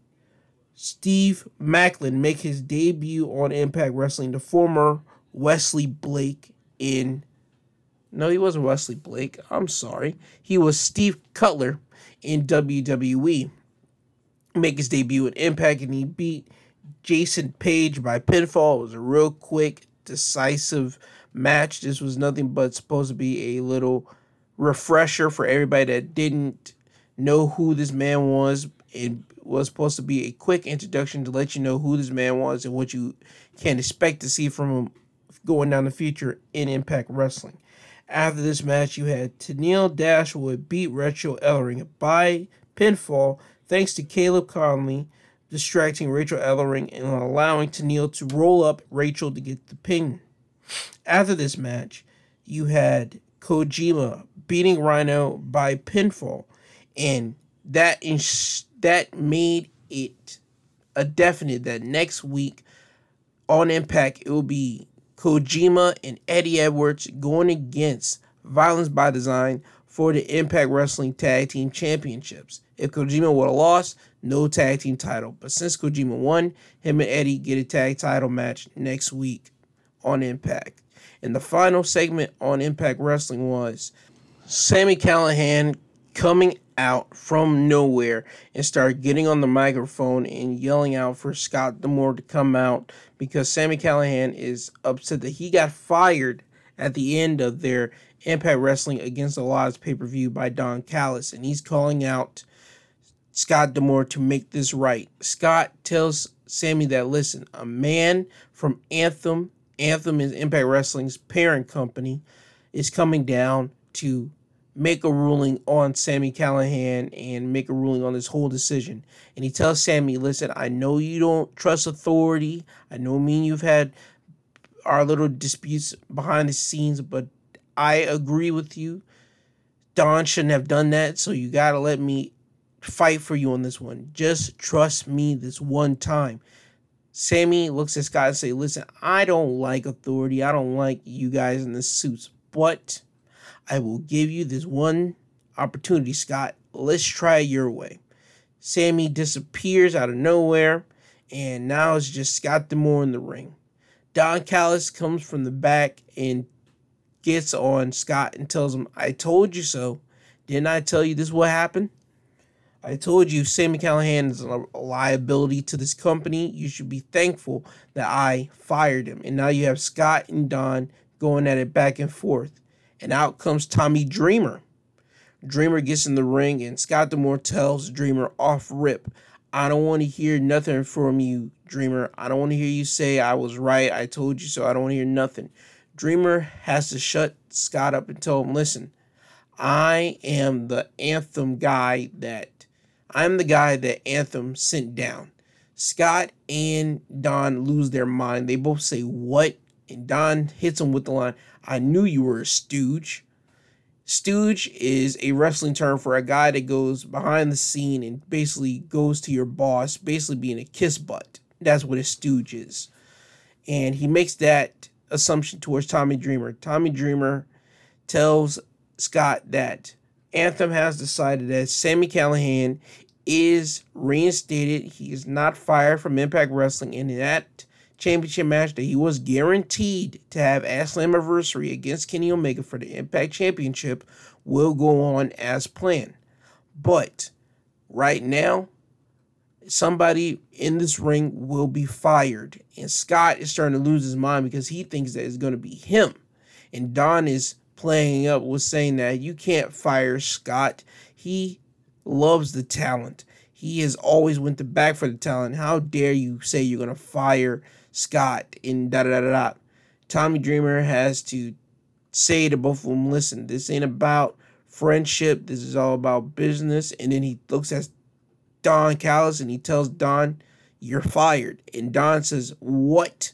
steve Maclin make his debut on impact wrestling the former wesley blake in no, he wasn't Wesley Blake. I'm sorry. He was Steve Cutler in WWE. Make his debut at Impact and he beat Jason Page by pinfall. It was a real quick, decisive match. This was nothing but supposed to be a little refresher for everybody that didn't know who this man was. It was supposed to be a quick introduction to let you know who this man was and what you can expect to see from him going down the future in Impact Wrestling. After this match, you had Tennille Dashwood beat Rachel Ellering by pinfall thanks to Kaleb Konley distracting Rachel Ellering and allowing Tennille to roll up Rachel to get the pin. After this match, you had Kojima beating Rhino by pinfall, and that ins- that made it a definite that next week on Impact it will be Kojima and Eddie Edwards going against Violence by Design for the Impact Wrestling Tag Team Championships. If Kojima would have lost, no tag team title. But since Kojima won, him and Eddie get a tag title match next week on Impact. And the final segment on Impact Wrestling was Sami Callihan coming out from nowhere and start getting on the microphone and yelling out for Scott D'Amore to come out because Sami Callihan is upset that he got fired at the end of their Impact Wrestling Against the Odds pay per view by Don Callis, and he's calling out Scott D'Amore to make this right. Scott tells Sammy that listen, a man from Anthem, Anthem is Impact Wrestling's parent company, is coming down to make a ruling on Sami Callihan and make a ruling on this whole decision. And he tells Sammy, listen, I know you don't trust authority. I know me and you've had our little disputes behind the scenes, but I agree with you. Don shouldn't have done that, so you got to let me fight for you on this one. Just trust me this one time. Sammy looks at Scott and say, "Listen, I don't like authority. I don't like you guys in the suits, but I will give you this one opportunity, Scott. Let's try your way." Sammy disappears out of nowhere, and now it's just Scott D'Amore in the ring. Don Callis comes from the back and gets on Scott and tells him, "I told you so. Didn't I tell you this what happened?" I told you Sami Callihan is a liability to this company. You should be thankful that I fired him. And now you have Scott and Don going at it back and forth. And out comes Tommy Dreamer. Dreamer gets in the ring and Scott D'Amore tells Dreamer off rip, I don't want to hear nothing from you, Dreamer. I don't want to hear you say I was right. I told you so. I don't want to hear nothing. Dreamer has to shut Scott up and tell him, listen, I am the anthem guy that I'm the guy that Anthem sent down. Scott and Don lose their mind. They both say, What? And Don hits him with the line, I knew you were a stooge. Stooge is a wrestling term for a guy that goes behind the scene and basically goes to your boss, basically being a kiss butt. That's what a stooge is. And he makes that assumption towards Tommy Dreamer. Tommy Dreamer tells Scott that Anthem has decided that Sami Callihan is reinstated. He is not fired from Impact Wrestling. And that championship match that he was guaranteed to have at Slammiversary against Kenny Omega for the Impact Championship will go on as planned. But right now, somebody in this ring will be fired. And Scott is starting to lose his mind because he thinks that it's going to be him. And Don is playing up with saying that you can't fire Scott. He loves the talent. He has always went to back for the talent. How dare you say you're gonna fire Scott in da da da da? Tommy Dreamer has to say to both of them, listen, this ain't about friendship. This is all about business. And then he looks at Don Callis and he tells Don, you're fired. And Don says, what?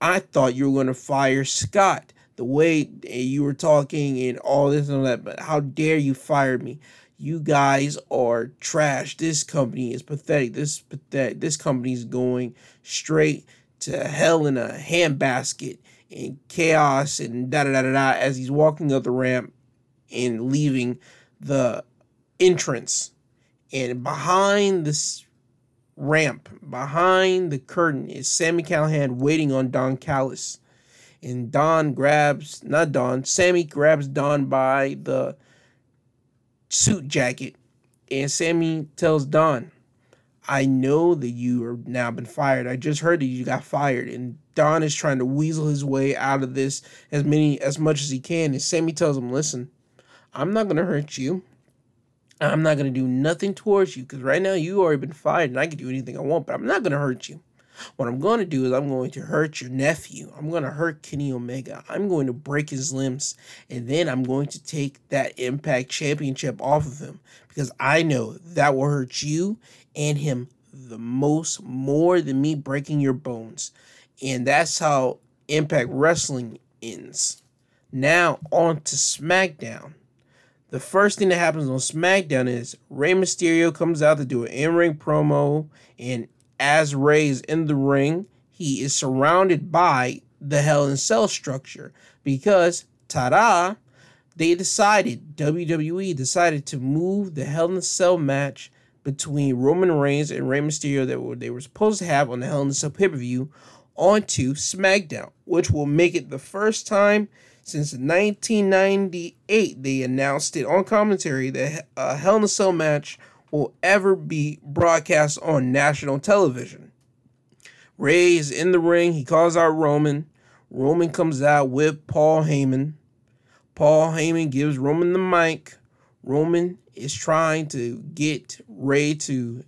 I thought you were going to fire Scott the way you were talking and all this and all that, but how dare you fire me? You guys are trash. This company is pathetic. This pathetic. This company is going straight to hell in a handbasket and chaos and da da da da da as he's walking up the ramp and leaving the entrance. And behind this ramp, behind the curtain, is Sami Callihan waiting on Don Callis and Don grabs not Don, Sammy grabs Don by the suit jacket, and Sammy tells Don, "I know that you are now been fired. I just heard that you got fired." And Don is trying to weasel his way out of this as many as much as he can. And Sammy tells him, "Listen, I'm not to hurt you. I'm not to do nothing towards you because right now you already been fired and I can do anything I want, but I'm not to hurt you. What I'm going to do is I'm going to hurt your nephew. I'm going to hurt Kenny Omega. I'm going to break his limbs. And then I'm going to take that Impact Championship off of him because I know that will hurt you and him the most, more than me breaking your bones. And that's how Impact Wrestling ends. Now, on to SmackDown. The first thing that happens on SmackDown is Rey Mysterio comes out to do an in ring promo, and as Rey is in the ring, he is surrounded by the Hell in Cell structure because, ta da, they decided, WWE decided to move the Hell in Cell match between Roman Reigns and Rey Mysterio that they were supposed to have on the Hell in a Cell pay per view onto SmackDown, which will make it the first time since 1998 they announced it on commentary that a Hell in a Cell match will ever be broadcast on national television. Rey is in the ring. He calls out Roman. Roman comes out with Paul Heyman. Paul Heyman gives Roman the mic. Roman is trying to get Rey to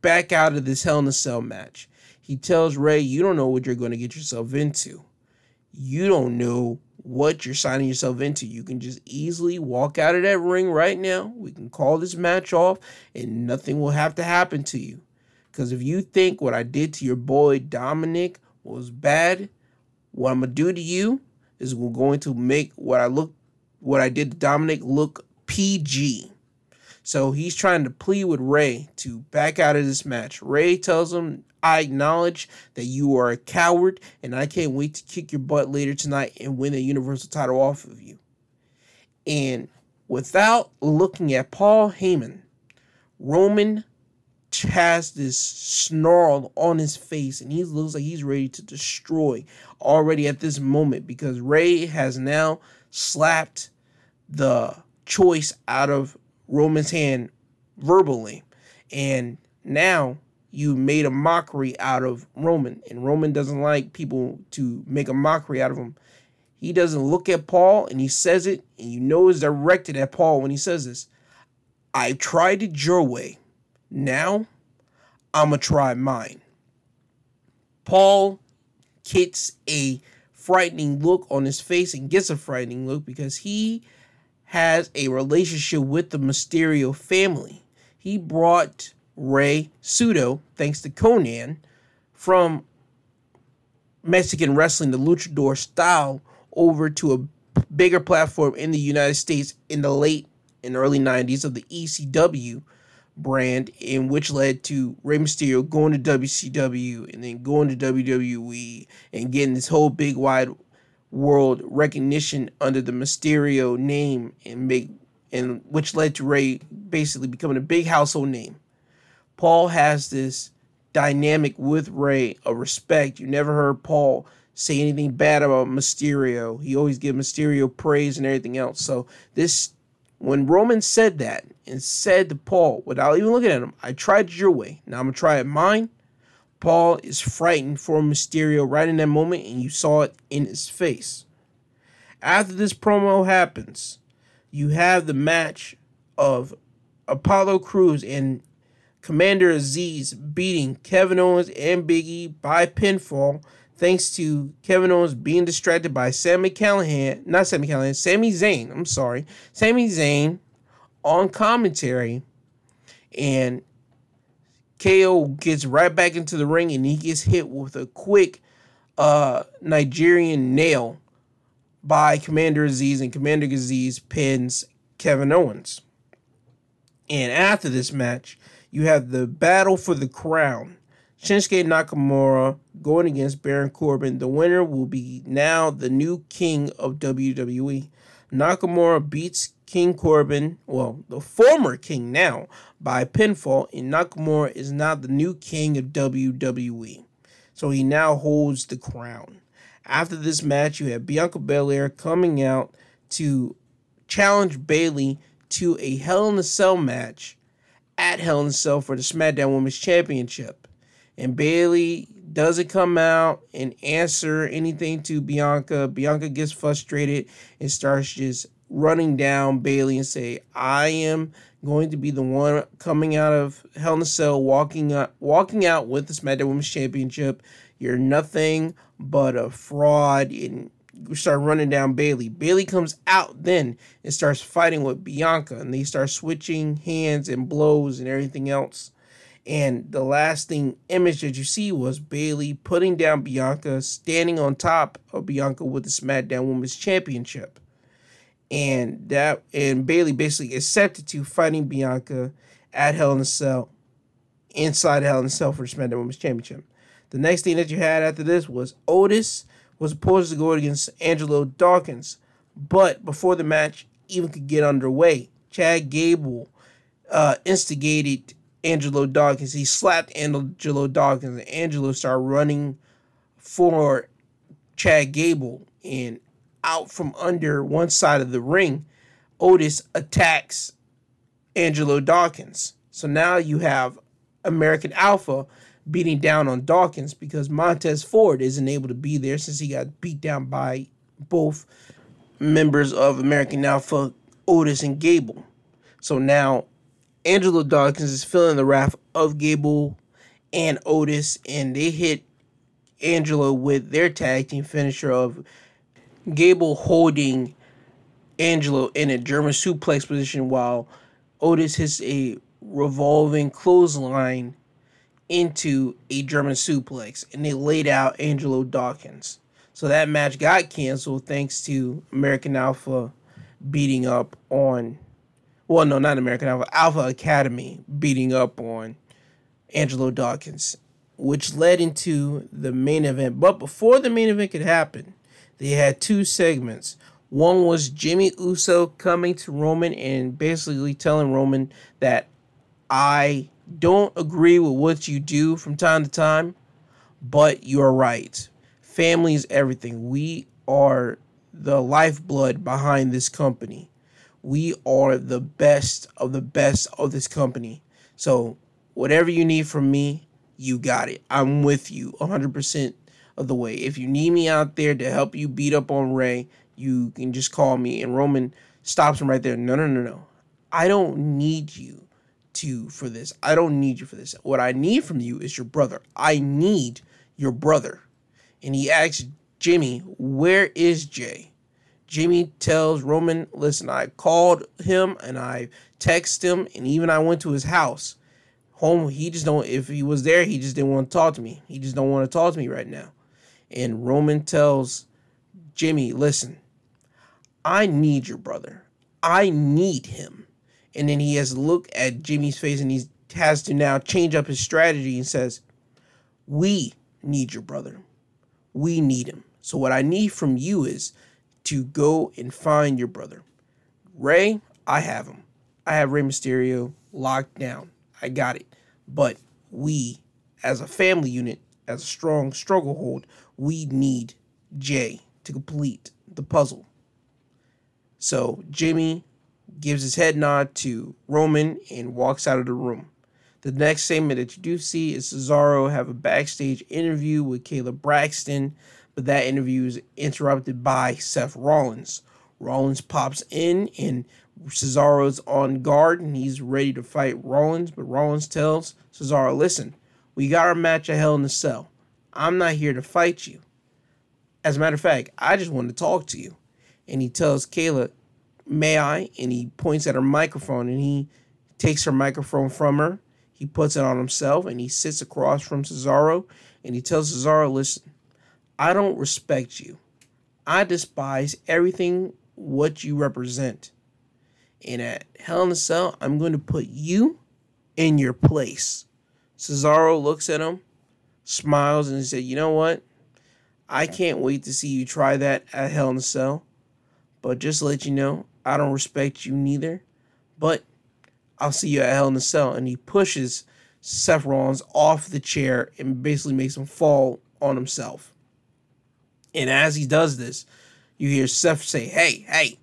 back out of this Hell in a Cell match. He tells Rey, You don't know what you're going to get yourself into. You don't know what you're signing yourself into. You can just easily walk out of that ring right now. We can call this match off and nothing will have to happen to you. Because if you think what I did to your boy Dominic was bad, what I'm going to do to you is we're going to make what I look what I did to Dominic look PG. So he's trying to plead with Rey to back out of this match. Rey tells him, I acknowledge that you are a coward, and I can't wait to kick your butt later tonight and win the Universal title off of you. And without looking at Paul Heyman, Roman has this snarl on his face, and he looks like he's ready to destroy already at this moment because Rey has now slapped the choice out of Roman's hand verbally. And now you made a mockery out of Roman, and Roman doesn't like people to make a mockery out of him. He doesn't look at Paul and he says it, and you know it's directed at Paul when he says this. I tried it your way. Now I'm going to try mine. Paul gets a frightening look on his face and gets a frightening look because he has a relationship with the Mysterio family. He brought Rey Pseudo, thanks to Konnan, from Mexican wrestling, the luchador style, over to a bigger platform in the United States in the late and early 90s of the ECW brand, in which led to Rey Mysterio going to WCW and then going to WWE and getting this whole big wide world recognition under the Mysterio name and make and which led to Rey basically becoming a big household name. Paul has this dynamic with Rey of respect. You never heard Paul say anything bad about Mysterio. He always give Mysterio praise and everything else. So this when Roman said that and said to Paul without even looking at him, I tried your way. Now I'm gonna try it mine. Paul is frightened for Mysterio right in that moment, and you saw it in his face. After this promo happens, you have the match of Apollo Crews and Commander Azeez beating Kevin Owens and Biggie by pinfall, thanks to Kevin Owens being distracted by Sami Callihan, not Sami Callihan, Sami Zayn, I'm sorry, Sami Zayn on commentary, and KO gets right back into the ring and he gets hit with a quick uh, Nigerian nail by Commander Azeez, and Commander Azeez pins Kevin Owens. And after this match, you have the battle for the crown. Shinsuke Nakamura going against Baron Corbin. The winner will be now the new king of WWE. Nakamura beats King Corbin, well, the former king now, by pinfall, and Nakamura is now the new king of WWE. So he now holds the crown. After this match, you have Bianca Belair coming out to challenge Bayley to a Hell in a Cell match at Hell in a Cell for the SmackDown Women's Championship. And Bayley doesn't come out and answer anything to Bianca. Bianca gets frustrated and starts just running down Bayley and say, "I am going to be the one coming out of Hell in a Cell, walking out, walking out with the SmackDown Women's Championship. You're nothing but a fraud." And we start running down Bayley. Bayley comes out then and starts fighting with Bianca, and they start switching hands and blows and everything else. And the last thing image that you see was Bayley putting down Bianca, standing on top of Bianca with the SmackDown Women's Championship. And that and Bayley basically accepted to fighting Bianca at Hell in a Cell, inside Hell in a Cell for the SmackDown Women's Championship. The next thing that you had after this was Otis was supposed to go against Angelo Dawkins, but before the match even could get underway, Chad Gable uh, instigated Angelo Dawkins. He slapped Angelo Dawkins, and Angelo started running for Chad Gable. And out from under one side of the ring, Otis attacks Angelo Dawkins. So now you have American Alpha beating down on Dawkins because Montez Ford isn't able to be there since he got beat down by both members of American Alpha, Otis and Gable. So now Angelo Dawkins is feeling the wrath of Gable and Otis, and they hit Angelo with their tag team finisher of Gable holding Angelo in a German suplex position while Otis hits a revolving clothesline into a German suplex, and they laid out Angelo Dawkins. So that match got canceled thanks to American Alpha beating up on well, no, not American Alpha, Alpha Academy beating up on Angelo Dawkins, which led into the main event. But before the main event could happen, they had two segments. One was Jimmy Uso coming to Roman and basically telling Roman that I don't agree with what you do from time to time, but you're right. Family is everything. We are the lifeblood behind this company we are the best of the best of this company. So whatever you need from me, you got it. I'm with you 100% of the way. If you need me out there to help you beat up on Rey, you can just call me. And Roman stops him right there. No, no, no, no. I don't need you to for this. I don't need you for this. What I need from you is your brother. I need your brother. And he asks Jimmy, where is Jey? Jimmy tells Roman, listen, I called him and I texted him and even I went to his house. Home, he just don't if he was there, he just didn't want to talk to me. He just don't want to talk to me right now. And Roman tells Jimmy, listen, I need your brother. I need him. And then he has to look at Jimmy's face and he has to now change up his strategy and says, We need your brother. We need him. So what I need from you is to go and find your brother. Rey, I have him. I have Rey Mysterio locked down. I got it. But we, as a family unit, as a strong struggle we need Jey to complete the puzzle. So Jimmy gives his head nod to Roman and walks out of the room. The next segment that you do see is Cesaro have a backstage interview with Kayla Braxton but that interview is interrupted by Seth Rollins. Rollins pops in and Cesaro's on guard and he's ready to fight Rollins, but Rollins tells Cesaro, listen, we got our match at Hell in the Cell. I'm not here to fight you. As a matter of fact, I just want to talk to you. And he tells Kayla, may I? And he points at her microphone and he takes her microphone from her. He puts it on himself and he sits across from Cesaro and he tells Cesaro, listen, I don't respect you. I despise everything what you represent. And at Hell in a Cell, I'm going to put you in your place. Cesaro looks at him, smiles, and said, You know what? I can't wait to see you try that at Hell in a Cell. But just let you know, I don't respect you neither. But I'll see you at Hell in a Cell. And he pushes Seth Rollins off the chair and basically makes him fall on himself. And as he does this, you hear Seth say, Hey, hey.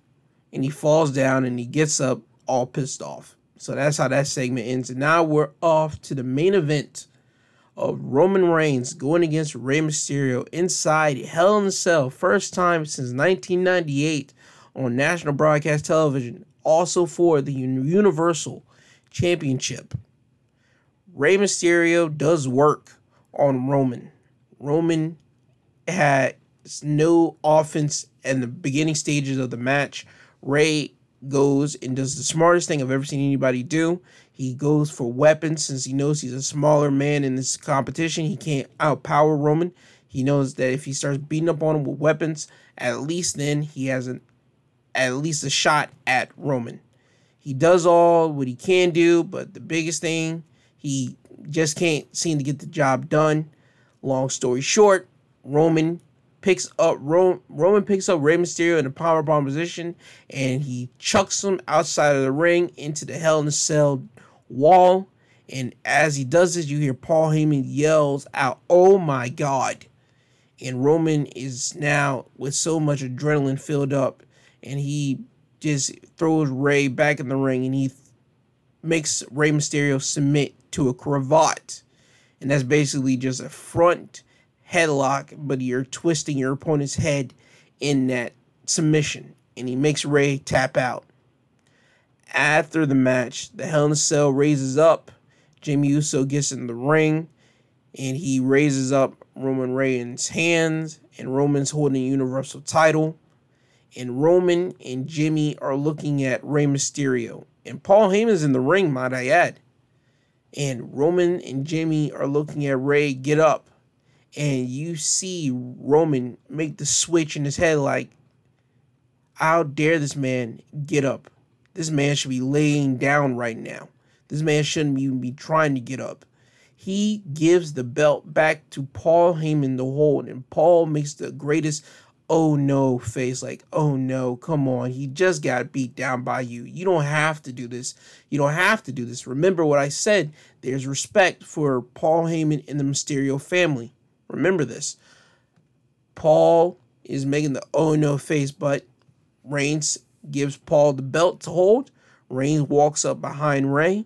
And he falls down and he gets up all pissed off. So that's how that segment ends. And now we're off to the main event of Roman Reigns going against Rey Mysterio inside Hell in a Cell. First time since 1998 on national broadcast television, also for the Universal Championship. Rey Mysterio does work on Roman. Roman had no offense in the beginning stages of the match. Rey goes and does the smartest thing I've ever seen anybody do. He goes for weapons since he knows he's a smaller man in this competition. He can't outpower Roman. He knows that if he starts beating up on him with weapons, at least then he has an at least a shot at Roman. He does all what he can do, but the biggest thing, he just can't seem to get the job done. Long story short, Roman picks up Roman picks up Rey Mysterio in a powerbomb position, and he chucks him outside of the ring into the Hell in a Cell wall. And as he does this, you hear Paul Heyman yells out, "Oh my God!" And Roman is now with so much adrenaline filled up, and he just throws Rey back in the ring, and he makes Rey Mysterio submit to a cravat, and that's basically just a front headlock, but you're twisting your opponent's head in that submission, and he makes Rey tap out. After the match, the Hell in a Cell raises up. Jimmy Uso gets in the ring, and he raises up Roman Reigns' hands, and Roman's holding the Universal title. And Roman and Jimmy are looking at Rey Mysterio. And Paul Heyman's in the ring, might I add. And Roman and Jimmy are looking at Rey get up and you see Roman make the switch in his head like, how dare this man get up? This man should be laying down right now. This man shouldn't even be trying to get up. He gives the belt back to Paul Heyman to hold, and Paul makes the greatest oh no face like oh no come on he just got beat down by you you don't have to do this you don't have to do this remember what i said there's respect for paul heyman and the mysterio family Remember this. Paul is making the oh no face, but Reigns gives Paul the belt to hold. Reigns walks up behind Rey.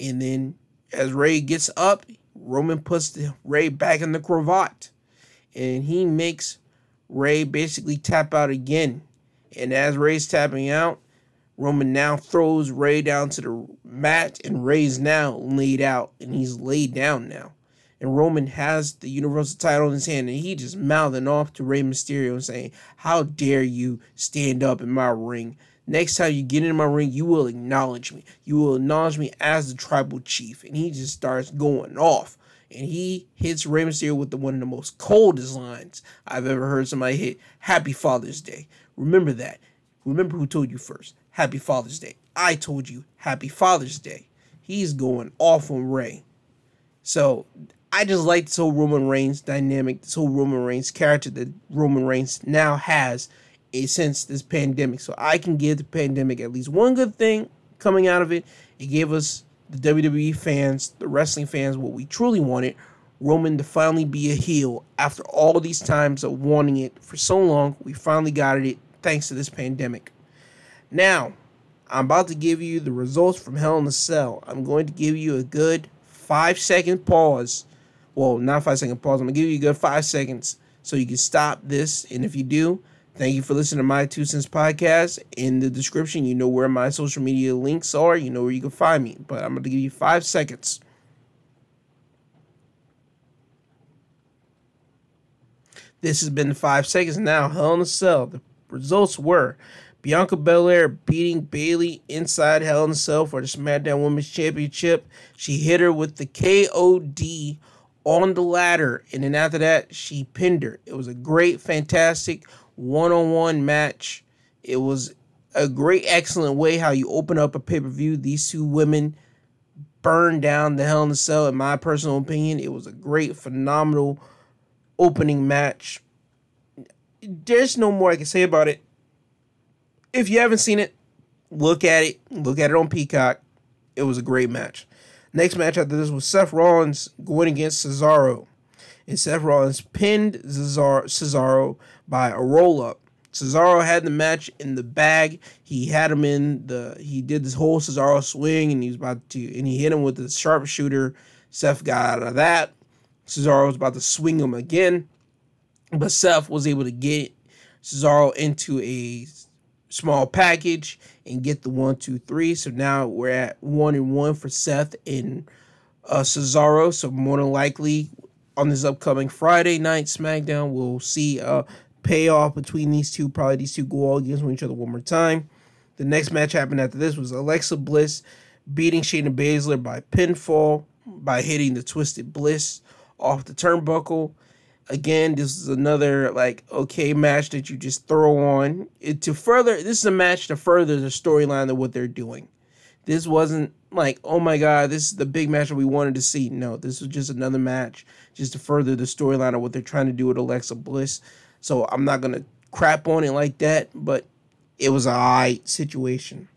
And then as Rey gets up, Roman puts Rey back in the cravat. And he makes Rey basically tap out again. And as Rey's tapping out, Roman now throws Rey down to the mat, and Rey's now laid out, and he's laid down now and Roman has the Universal title in his hand, and he just mouthing off to Rey Mysterio and saying, How dare you stand up in my ring? Next time you get in my ring, you will acknowledge me. You will acknowledge me as the tribal chief. And he just starts going off. And he hits Rey Mysterio with the, one of the most coldest lines I've ever heard somebody hit. Happy Father's Day. Remember that. Remember who told you first. Happy Father's Day. I told you Happy Father's Day. He's going off on Rey. So I just like this whole Roman Reigns dynamic, this whole Roman Reigns character that Roman Reigns now has a, since this pandemic. So I can give the pandemic at least one good thing coming out of it. It gave us the WWE fans, the wrestling fans, what we truly wanted. Roman to finally be a heel after all these times of wanting it for so long. We finally got it thanks to this pandemic. Now, I'm about to give you the results from Hell in a Cell. I'm going to give you a good five second pause well, not five second pause. I'm gonna give you a good five seconds so you can stop this. And if you do, thank you for listening to my two cents podcast. In the description, you know where my social media links are. You know where you can find me. But I'm gonna give you five seconds. This has been five seconds now. Hell in a Cell. The results were Bianca Belair beating Bayley inside Hell in a Cell for the SmackDown Women's Championship. She hit her with the KOD on the ladder. And then after that, she pinned her. It was a great, fantastic one on one match. It was a great, excellent way how you open up a pay per view. These two women burned down the Hell in a Cell, in my personal opinion. It was a great, phenomenal opening match. There's no more I can say about it. If you haven't seen it, look at it. Look at it on Peacock. It was a great match. Next match after this was Seth Rollins going against Cesaro. And Seth Rollins pinned Cesaro by a roll up. Cesaro had the match in the bag. He had him in the. He did this whole Cesaro swing, and he was about to, and he hit him with the sharpshooter. Seth got out of that. Cesaro was about to swing him again, but Seth was able to get Cesaro into a small package and get the one, two, three. So now we're at one and one for Seth and uh, Cesaro. So more than likely on this upcoming Friday night SmackDown, we'll see a payoff between these two. Probably these two go all against each other one more time. The next match happened after this was Alexa Bliss beating Shayna Baszler by pinfall by hitting the Twisted Bliss off the turnbuckle. Again, this is another like okay match that you just throw on it to further. This is a match to further the storyline of what they're doing. This wasn't like oh my god, this is the big match that we wanted to see. No, this was just another match just to further the storyline of what they're trying to do with Alexa Bliss. So I'm not gonna crap on it like that, but it was a alright situation.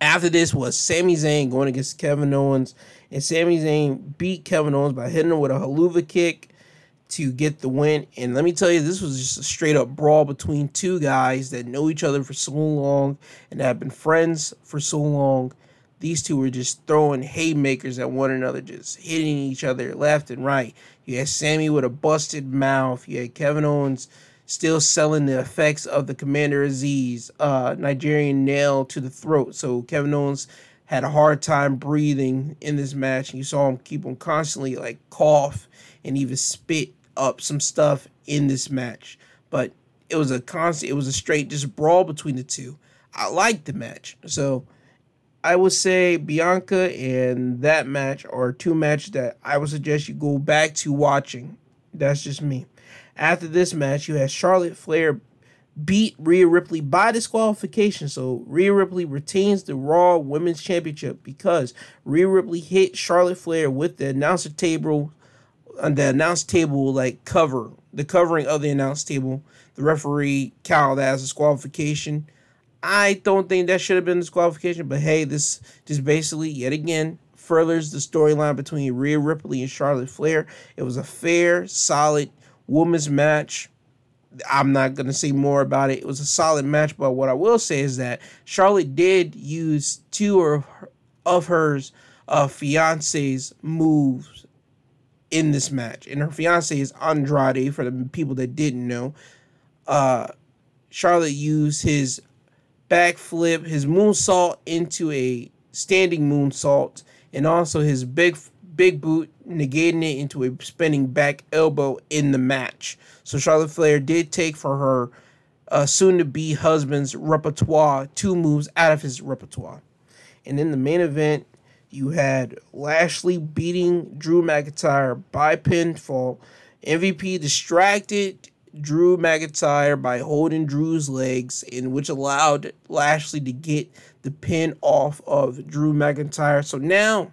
After this was Sami Zayn going against Kevin Owens, and Sami Zayn beat Kevin Owens by hitting him with a Helluva kick to get the win. And let me tell you, this was just a straight up brawl between two guys that know each other for so long and have been friends for so long. These two were just throwing haymakers at one another, just hitting each other left and right. You had Sami with a busted mouth. You had Kevin Owens still selling the effects of the Commander Azeez uh, Nigerian nail to the throat. So Kevin Owens had a hard time breathing in this match. And you saw him keep on constantly like cough and even spit up some stuff in this match. But it was a constant, it was a straight just brawl between the two. I liked the match. So I would say Bianca and that match are two matches that I would suggest you go back to watching. That's just me. After this match, you had Charlotte Flair beat Rhea Ripley by disqualification. So Rhea Ripley retains the Raw Women's Championship because Rhea Ripley hit Charlotte Flair with the announcer table on the announce table like cover, the covering of the announce table. The referee counted that as a disqualification. I don't think that should have been disqualification, but hey, this just basically yet again furthers the storyline between Rhea Ripley and Charlotte Flair. It was a fair, solid women's match. I'm not going to say more about it. It was a solid match, but what I will say is that Charlotte did use two of, her, of hers uh, fiance's moves in this match. And her fiance is Andrade, for the people that didn't know. Uh, Charlotte used his backflip, his moonsault into a standing moonsault, and also his big big boot, negating it into a spinning back elbow in the match. So Charlotte Flair did take for her uh, soon to be husband's repertoire two moves out of his repertoire. And in the main event, you had Lashley beating Drew McIntyre by pinfall. MVP distracted Drew McIntyre by holding Drew's legs, in which allowed Lashley to get the pin off of Drew McIntyre. So now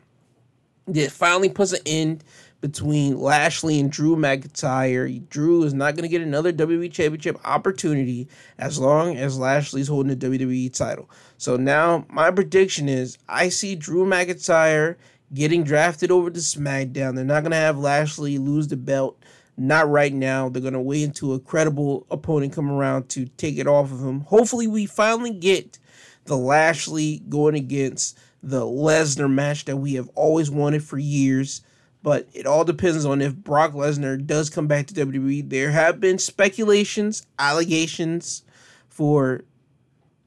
that finally puts an end between Lashley and Drew McIntyre. Drew is not going to get another WWE Championship opportunity as long as Lashley's holding the WWE title. So now my prediction is I see Drew McIntyre getting drafted over to SmackDown. They're not going to have Lashley lose the belt. Not right now. They're going to wait until a credible opponent come around to take it off of him. Hopefully, we finally get the Lashley going against the Lesnar match that we have always wanted for years. But it all depends on if Brock Lesnar does come back to WWE. There have been speculations, allegations for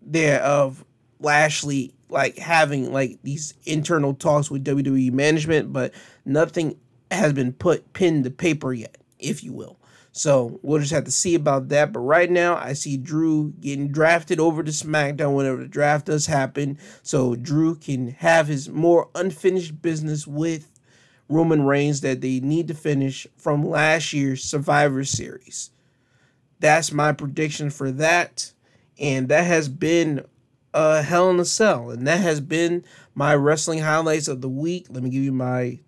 there of Lashley like having like these internal talks with WWE management, but nothing has been put pinned to paper yet, if you will. So we'll just have to see about that. But right now, I see Drew getting drafted over to SmackDown whenever the draft does happen. So Drew can have his more unfinished business with Roman Reigns that they need to finish from last year's Survivor Series. That's my prediction for that. And that has been a Hell in a Cell. And that has been my wrestling highlights of the week. Let me give you my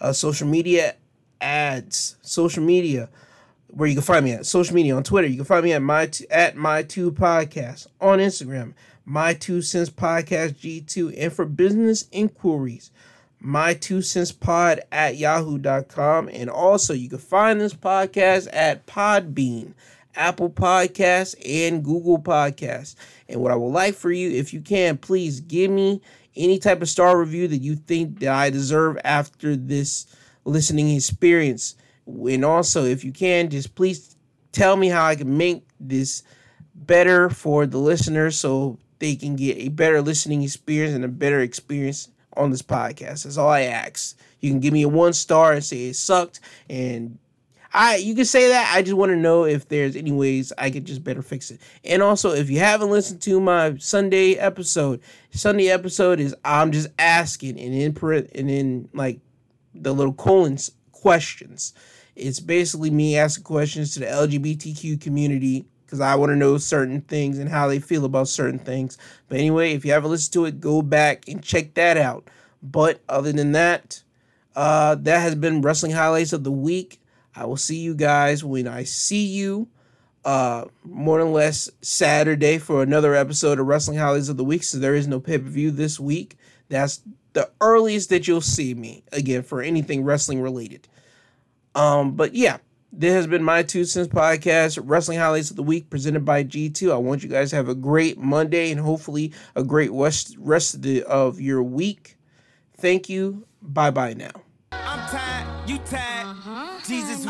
uh, social media ads. Social media where you can find me at social media on Twitter. You can find me at my at my two podcast on Instagram, my two cents podcast G2, and for business inquiries, my two cents pod at yahoo.com. And also you can find this podcast at Podbean, Apple Podcasts, and Google Podcasts. And what I would like for you, if you can, please give me any type of star review that you think that I deserve after this listening experience and also, if you can, just please tell me how I can make this better for the listeners so they can get a better listening experience and a better experience on this podcast. That's all I ask. You can give me a one star and say it sucked and I you can say that. I just want to know if there's any ways I could just better fix it. And also, if you haven't listened to my Sunday episode, Sunday episode is I'm just asking and in and in like the little colons questions. It's basically me asking questions to the LGBTQ community because I want to know certain things and how they feel about certain things. But anyway, if you haven't listened to it, go back and check that out. But other than that, uh, that has been wrestling highlights of the week. I will see you guys when I see you. Uh, more or less Saturday for another episode of Wrestling Highlights of the Week. So there is no pay per view this week. That's the earliest that you'll see me again for anything wrestling related. Um, but yeah, this has been my two cents podcast, Wrestling Highlights of the Week, presented by G2. I want you guys to have a great Monday and hopefully a great rest, rest of, the, of your week. Thank you. Bye bye now. I'm tired, you tired. Uh-huh. Jesus